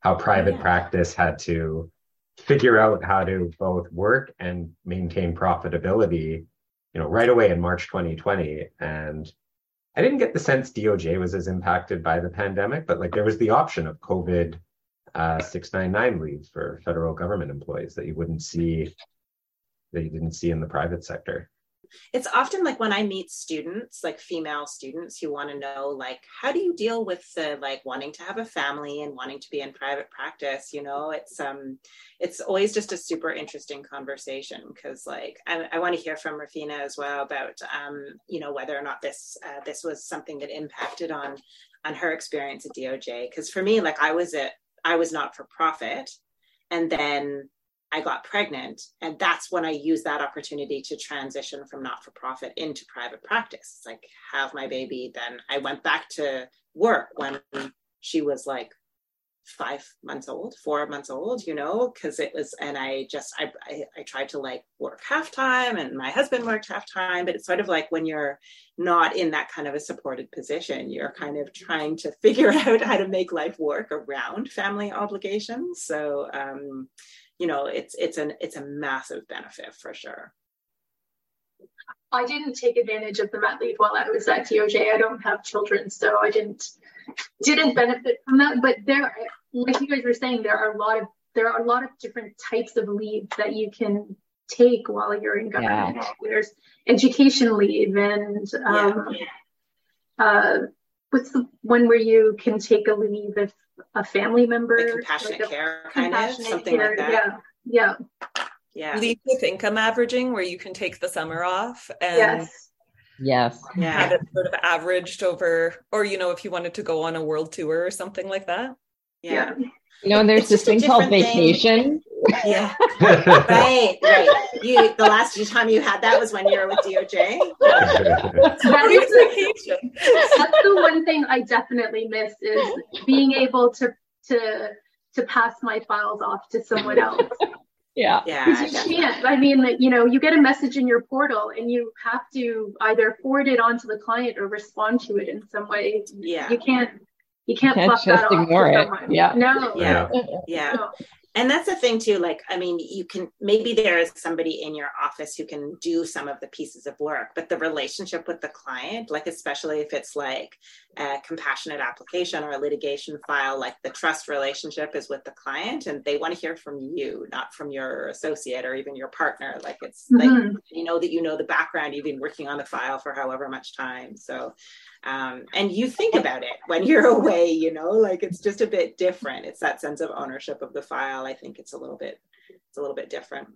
how private yeah. practice had to figure out how to both work and maintain profitability, you know, right away in March 2020. And I didn't get the sense DOJ was as impacted by the pandemic, but like there was the option of COVID uh, 699 leave for federal government employees that you wouldn't see that you didn't see in the private sector it's often like when I meet students, like female students who want to know, like, how do you deal with the like wanting to have a family and wanting to be in private practice? You know, it's um, it's always just a super interesting conversation because, like, I, I want to hear from Rafeena as well about, um, you know, whether or not this uh, this was something that impacted on on her experience at DOJ. Because for me, like, I was at I was not for profit, and then I got pregnant. And that's when I used that opportunity to transition from not for profit into private practice. Like, have my baby. Then I went back to work when she was like five months old, four months old, you know, because it was, and I just, I, I, I, tried to like work half time and my husband worked half time, but it's sort of like when you're not in that kind of a supported position, you're kind of trying to [LAUGHS] figure out how to make life work around family obligations. So, um, you know it's it's an it's a massive benefit for sure I didn't take advantage of the mat leave while I was at DOJ. I don't have children, so I didn't didn't benefit from that. But there, like you guys were saying, there are a lot of there are a lot of different types of leave that you can take while you're in government. Yeah. There's education leave and um, yeah. uh, what's the one where you can take a leave if a family member like compassionate like a, care kind of something care, like that. Yeah. Yeah. Yeah. Leave with income averaging where you can take the summer off and yes. Yes. Yeah. Have it sort of averaged over, or you know, if you wanted to go on a world tour or something like that. Yeah. yeah. You know, there's it's this thing called thing. Vacation. Yeah. [LAUGHS] right, right. You the last time you had that was when you were with DOJ. that is vacation. That's the one thing I definitely miss is being able to to to pass my files off to someone else. Yeah. Yeah. You can't. I mean, you know, you get a message in your portal and you have to either forward it onto the client or respond to it in some way. Yeah. You can't you can't, can't just ignore it. Someone. Yeah. No. Yeah. Yeah. No and that's the thing too like i mean you can maybe there is somebody in your office who can do some of the pieces of work but the relationship with the client like especially if it's like a compassionate application or a litigation file like the trust relationship is with the client and they want to hear from you not from your associate or even your partner. Like it's mm-hmm. like you know that you know the background you've been working on the file for however much time. So um, and you think about it when you're [LAUGHS] away you know? Like it's just a bit different. It's that sense of ownership of the file. I think it's a little bit it's a little bit different.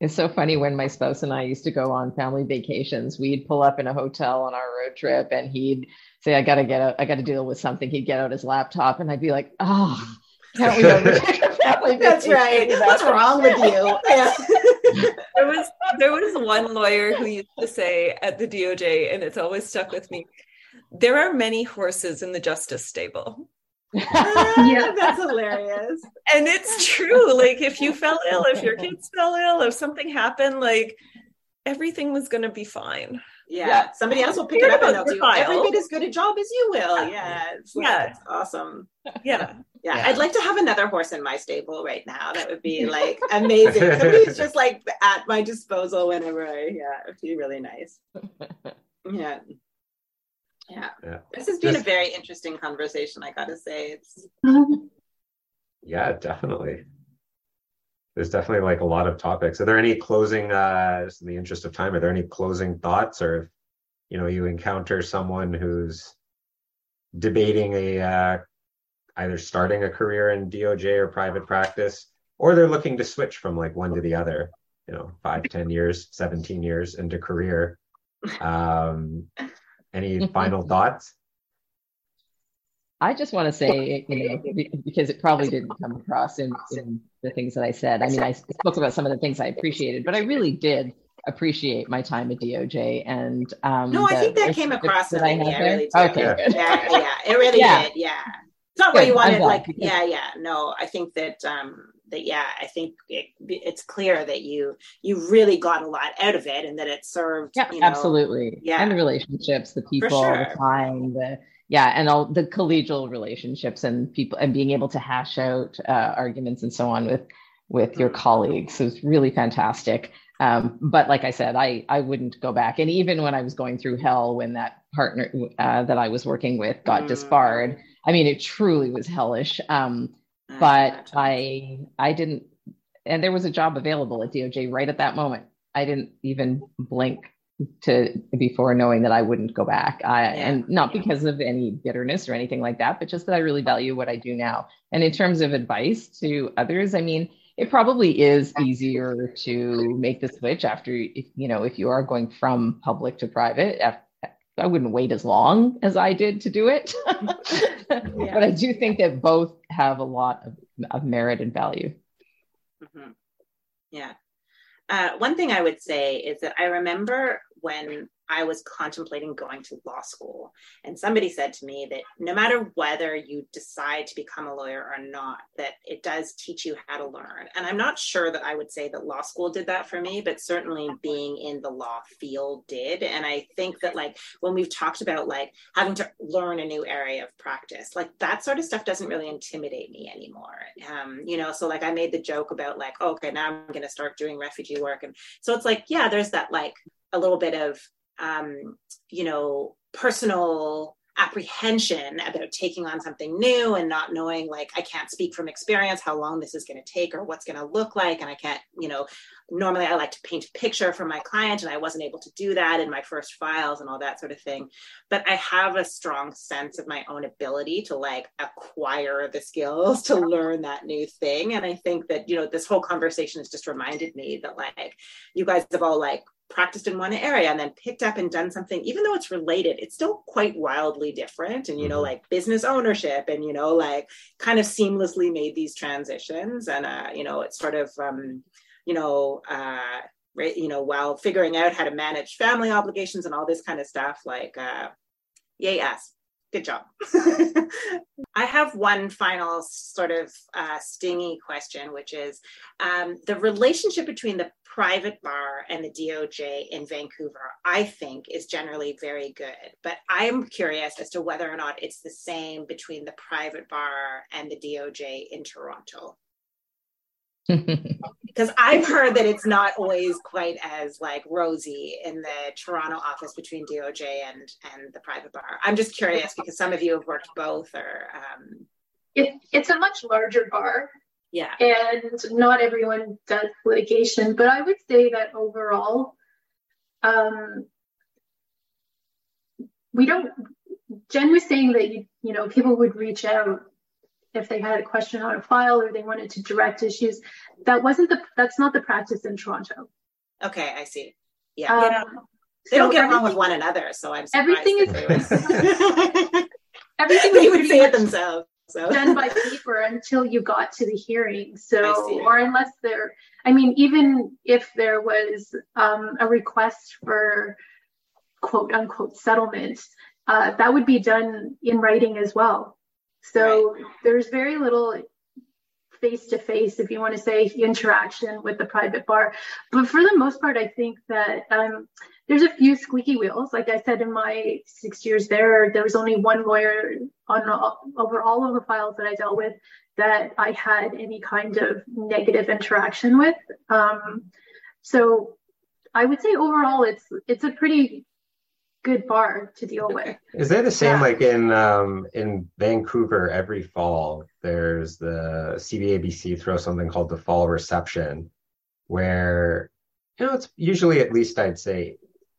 It's so funny when my spouse and I used to go on family vacations. We'd pull up in a hotel on our road trip, and he'd say, "I gotta get out. I gotta deal with something." He'd get out his laptop, and I'd be like, "Oh, can't we ever take a family That's right. What's wrong with you?" [LAUGHS] Yeah. there was there was one lawyer who used to say at the DOJ, and it's always stuck with me. There are many horses in the justice stable. Ah, yeah, that's hilarious. And it's true. Like if you fell ill, if your kids fell ill, if something happened, like everything was going to be fine. Yeah. yeah. somebody else will pick it up and they'll do every bit as good a job as you will. Yeah, it's, yeah, it's awesome. Yeah. yeah. yeah, I'd like to have another horse in my stable right now. That would be [LAUGHS] like amazing. Somebody's just like at my disposal whenever I. Yeah, it'd be really nice. [LAUGHS] Yeah. Yeah. yeah. This has been Just, a very interesting conversation, I gotta say. It's yeah, definitely. There's definitely like a lot of topics. Are there any closing uh just in the interest of time, are there any closing thoughts or if you know you encounter someone who's debating a uh either starting a career in DOJ or private practice, or they're looking to switch from like one to the other, you know, five, ten years, 17 years into career. [LAUGHS] Um any [LAUGHS] final thoughts? I just want to say, you know, [LAUGHS] because it probably didn't come across in, in the things that I said. I mean, I spoke about some of the things I appreciated, but I really did appreciate my time at DOJ. And um, no, I think that came across. That I had yeah, really okay, yeah. yeah, yeah, it really yeah. did. Yeah, it's not what you wanted. Like, yeah, yeah. No, I think that um, that yeah i think it, it's clear that you you really got a lot out of it and that it served yeah you know, absolutely yeah and the relationships the people sure. the time the yeah and all the collegial relationships and people and being able to hash out uh, arguments and so on with with your mm-hmm. colleagues was really fantastic um, but like I said, I I wouldn't go back. And even when I was going through hell, when that partner uh, that I was working with got mm. disbarred, I mean, it truly was hellish. Um, but I I didn't and there was a job available at DOJ right at that moment. I didn't even blink to before knowing that I wouldn't go back. I, yeah. and not because of any bitterness or anything like that, but just that I really value what I do now. And in terms of advice to others, I mean, it probably is easier to make the switch after you know if you are going from public to private I wouldn't wait as long as I did to do it. [LAUGHS] yeah. But I do think that both have a lot of, of merit and value. Mm-hmm. Yeah. Uh, one thing I would say is that I remember when I was contemplating going to law school. And somebody said to me that no matter whether you decide to become a lawyer or not, that it does teach you how to learn. And I'm not sure that I would say that law school did that for me, but certainly being in the law field did. And I think that, like, when we've talked about like having to learn a new area of practice, like that sort of stuff doesn't really intimidate me anymore. Um, you know, so like I made the joke about like, oh, okay, now I'm going to start doing refugee work. And so it's like, yeah, there's that like a little bit of, um, you know, personal apprehension about taking on something new and not knowing like i can't speak from experience how long this is going to take or what's going to look like. And i can't you know normally i like to paint a picture for my client and i wasn't able to do that in my first files and all that sort of thing. But i have a strong sense of my own ability to like acquire the skills to learn that new thing. And i think that you know this whole conversation has just reminded me that like you guys have all like practiced in one area and then picked up and done something even though it's related it's still quite wildly different and you know mm-hmm. like business ownership and you know like kind of seamlessly made these transitions and uh you know it's sort of um you know uh right you know while figuring out how to manage family obligations and all this kind of stuff like uh yay good job. [LAUGHS] I have one final sort of uh, stingy question, which is um, the relationship between the private bar and the DOJ in Vancouver, I think, is generally very good. But I'm curious as to whether or not it's the same between the private bar and the DOJ in Toronto because I've heard that it's not always quite as like rosy in the Toronto office between DOJ and and the private bar. I'm just curious because some of you have worked both, or um... it, it's a much larger bar. Yeah, and not everyone does litigation, but I would say that overall, um, we don't. Jen was saying that you you know people would reach out if they had a question on a file or they wanted to direct issues. That wasn't the that's not the practice in Toronto. Okay, I see. Yeah. Um. They so don't get along with one another, so I'm everything is everything they would [LAUGHS] say [LAUGHS] it themselves. So. done by paper until you got to the hearing. [LAUGHS] So, or unless there, I mean, even if there was um, a request for quote unquote settlement, uh, that would be done in writing as well. So right. there's very little face to face, if you want to say, interaction with the private bar. But for the most part, I think that um, there's a few squeaky wheels. Like I said, in my six years there, there was only one lawyer on all, over all of the files that I dealt with that I had any kind of negative interaction with. Um, so I would say overall, it's it's a pretty good bar to deal with. [LAUGHS] Is that the same yeah. like in um, in Vancouver every fall? There's the CBABC throw something called the fall reception, where you know it's usually at least I'd say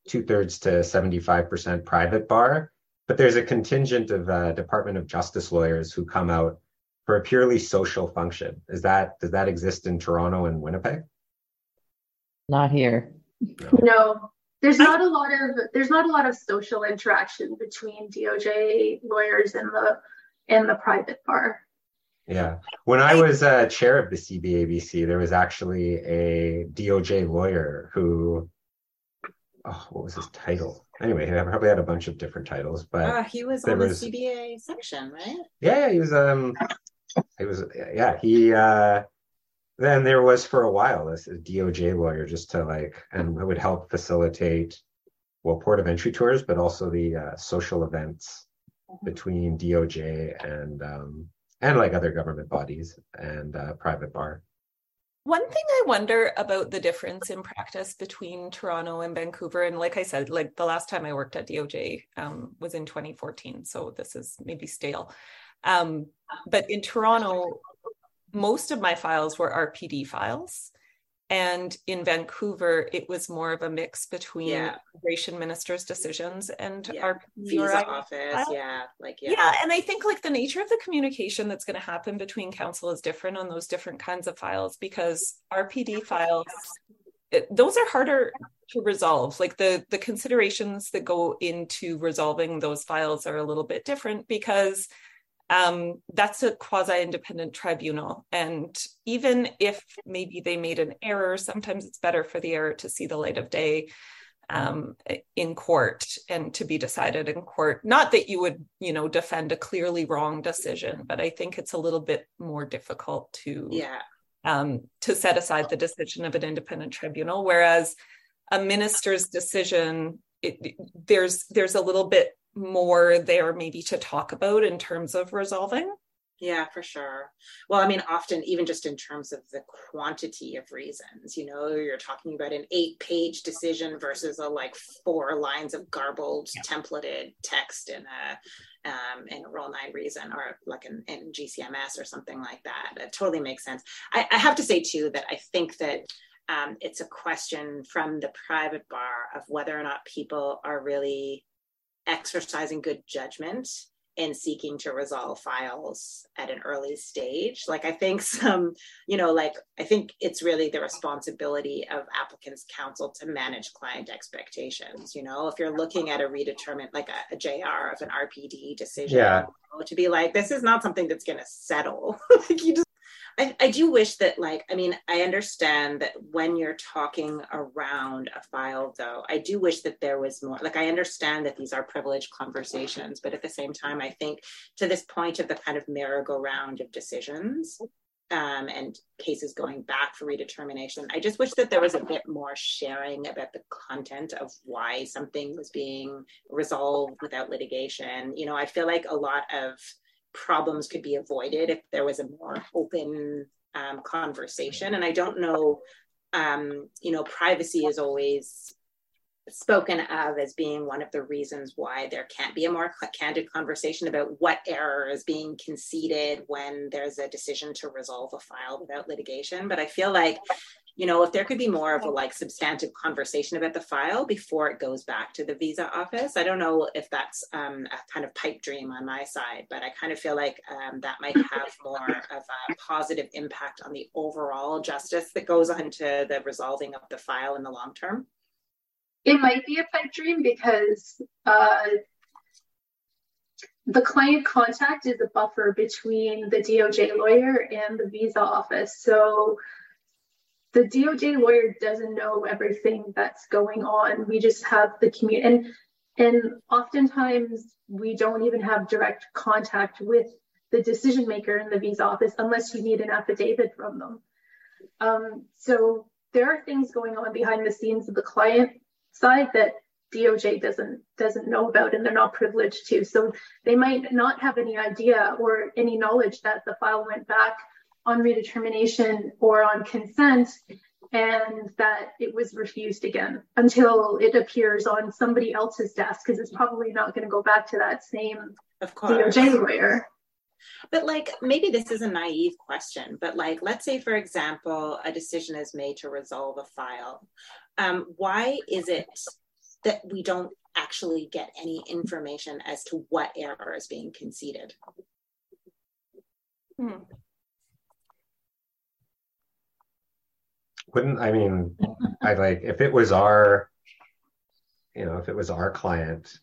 two thirds to seventy five percent private bar, but there's a contingent of uh, Department of Justice lawyers who come out for a purely social function. Is that does that exist in Toronto and Winnipeg? Not here. No. no there's not a lot of there's not a lot of social interaction between DOJ lawyers and the and the private bar. Yeah. When I was uh, chair of the CBABC, there was actually a DOJ lawyer who, oh, what was his title? Anyway, he probably had a bunch of different titles, but uh, he was on was, the CBA section, right? Yeah, he was. Um, he was. Yeah, he. uh then there was for a while this DOJ lawyer just to like, and it would help facilitate, well, port of entry tours, but also the uh, social events mm-hmm. between DOJ and um, and like other government bodies and uh, private bar. One thing I wonder about the difference in practice between Toronto and Vancouver, and like I said, like the last time I worked at DOJ um, was in 2014, so this is maybe stale. Um, but in Toronto, most of my files were RPD files. And in Vancouver, it was more of a mix between yeah. immigration minister's decisions and yeah. our visa office. File. Yeah, like yeah. yeah, and I think like the nature of the communication that's going to happen between counsel is different on those different kinds of files because RPD files, it, those are harder to resolve. Like the the considerations that go into resolving those files are a little bit different because um, that's a quasi independent tribunal. And even if maybe they made an error, sometimes it's better for the error to see the light of day. um, in court and to be decided in court. Not that you would, you know, defend a clearly wrong decision, but I think it's a little bit more difficult to yeah um, to set aside the decision of an independent tribunal, whereas a minister's decision it, there's there's a little bit more there maybe to talk about in terms of resolving. Yeah, for sure. Well, I mean, often even just in terms of the quantity of reasons, you know, you're talking about an eight-page decision versus a like four lines of garbled, yeah. templated text in a um, in a Rule Nine reason or like in, in GCMS or something like that. It totally makes sense. I, I have to say too that I think that um, it's a question from the private bar of whether or not people are really exercising good judgment in seeking to resolve files at an early stage. Like I think some, you know, like I think it's really the responsibility of applicants counsel to manage client expectations. You know, if you're looking at a redetermined like a, a JR of an RPD decision, yeah. To be like, this is not something that's gonna settle. [LAUGHS] like you just I, I do wish that like i mean i understand that when you're talking around a file though i do wish that there was more like i understand that these are privileged conversations but at the same time i think to this point of the kind of merry-go-round of decisions um, and cases going back for redetermination. I just wish that there was a bit more sharing about the content of why something was being resolved without litigation. You know, I feel like a lot of problems could be avoided if there was a more open um, conversation. And I don't know, um, you know, privacy is always spoken of as being one of the reasons why there can't be a more candid conversation about what error is being conceded when there's a decision to resolve a file without litigation. But I feel like you know, if there could be more of a like substantive conversation about the file before it goes back to the visa office. I don't know if that's um, a kind of pipe dream on my side, but I kind of feel like um, that might have more of a positive impact on the overall justice that goes on to the resolving of the file in the long term. It might be a pipe dream because uh, the client contact is a buffer between the DOJ lawyer and the visa office. So the DOJ lawyer doesn't know everything that's going on. We just have the community, and and oftentimes we don't even have direct contact with the decision maker in the visa office unless you need an affidavit from them. Um, so there are things going on behind the scenes of the client side that DOJ doesn't doesn't know about and they're not privileged to. So they might not have any idea or any knowledge that the file went back on redetermination or on consent and that it was refused again until it appears on somebody else's desk because it's probably not going to go back to that same of course. DOJ lawyer. But like maybe this is a naive question, but like let's say for example a decision is made to resolve a file. Um, why is it that we don't actually get any information as to what error is being conceded? Hmm. Wouldn't I mean I like if it was our you know if it was our client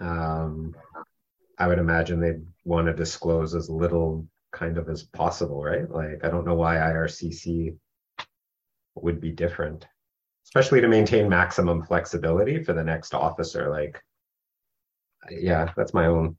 um I would imagine they'd want to disclose as little kind of as possible right like I don't know why IRCC would be different especially to maintain maximum flexibility for the next officer like yeah that's my own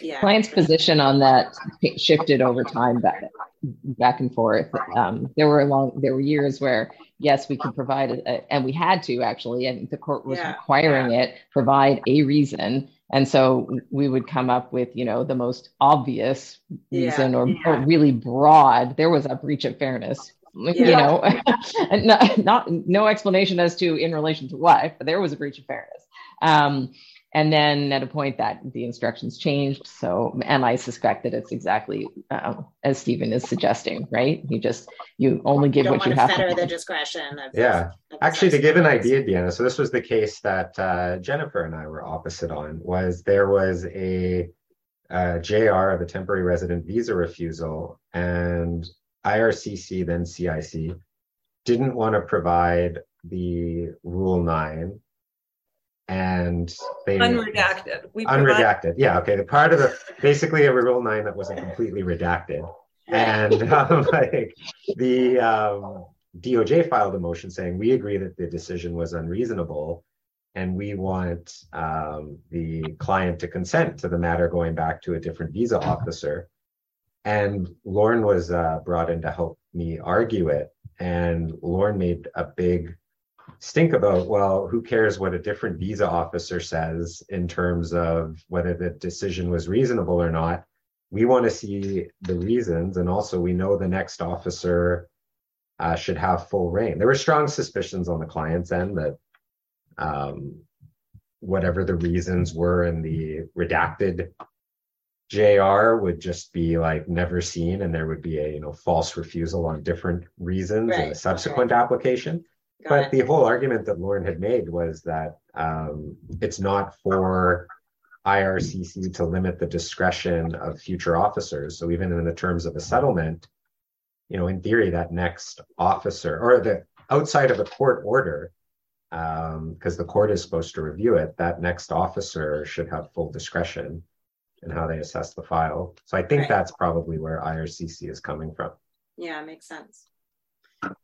yeah. client's position on that shifted over time back back and forth. Um, there were long there were years where yes we could provide it and we had to actually and the court was yeah. requiring yeah. it provide a reason. And so we would come up with you know the most obvious reason or, or, really broad. There was a breach of fairness you know [LAUGHS] not, not no explanation as to in relation to what but there was a breach of fairness. Um, and then at a point that the instructions changed so and i suspect that it's exactly uh, as steven is suggesting right? You just you only give you what you have to the discretion of yeah. of actually to give an idea deanna so this was the case that uh, jennifer and i were opposite on was there was a uh, jr of a temporary resident visa refusal and ircc then cic didn't want to provide the rule 9 and they unredacted. We unredacted. Provide- yeah. Okay. The part of the basically a rule nine that wasn't completely redacted, and [LAUGHS] um, like the um, DOJ filed a motion saying we agree that the decision was unreasonable, and we want um, the client to consent to the matter going back to a different visa officer. And Lorne was uh, brought in to help me argue it. And Lorne made a big stink about, well, who cares what a different visa officer says in terms of whether the decision was reasonable or not. We want to see the reasons. And also, we know the next officer uh, should have full rein. There were strong suspicions on the client's end that um, whatever the reasons were in the redacted JR would just be like never seen, and there would be a you know false refusal on different reasons right. in a subsequent okay. application. Got but it. the whole argument that Lorne had made was that um, it's not for IRCC to limit the discretion of future officers. So even in the terms of a settlement, you know, in theory, that next officer or the outside of a court order, because um, the court is supposed to review it, that next officer should have full discretion in how they assess the file. So I think right. that's probably where IRCC is coming from. Yeah, makes sense.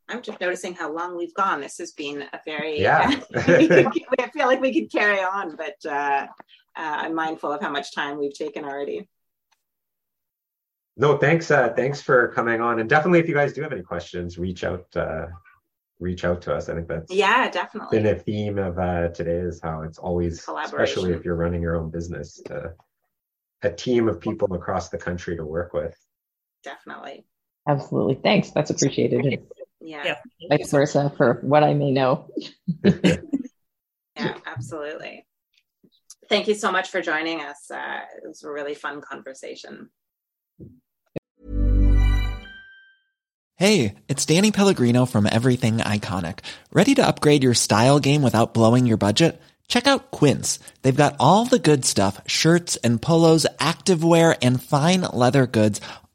I'm just noticing how long we've gone. This has been a very yeah. [LAUGHS] I feel like we could carry on, but uh, uh, I'm mindful of how much time we've taken already. No, thanks. Uh, thanks for coming on, and definitely, if you guys do have any questions, reach out. Uh, reach out to us. I think that's yeah, definitely been a theme of uh, today is how it's always, especially if you're running your own business, a team of people across the country to work with. Definitely. Absolutely. Thanks. That's appreciated. Yeah. yeah. Vice versa for what I may know. [LAUGHS] yeah, absolutely. Thank you so much for joining us. Uh, it was a really fun conversation. Hey, it's Danny Pellegrino from Everything Iconic. Ready to upgrade your style game without blowing your budget? Check out Quince. They've got all the good stuff shirts and polos, activewear, and fine leather goods,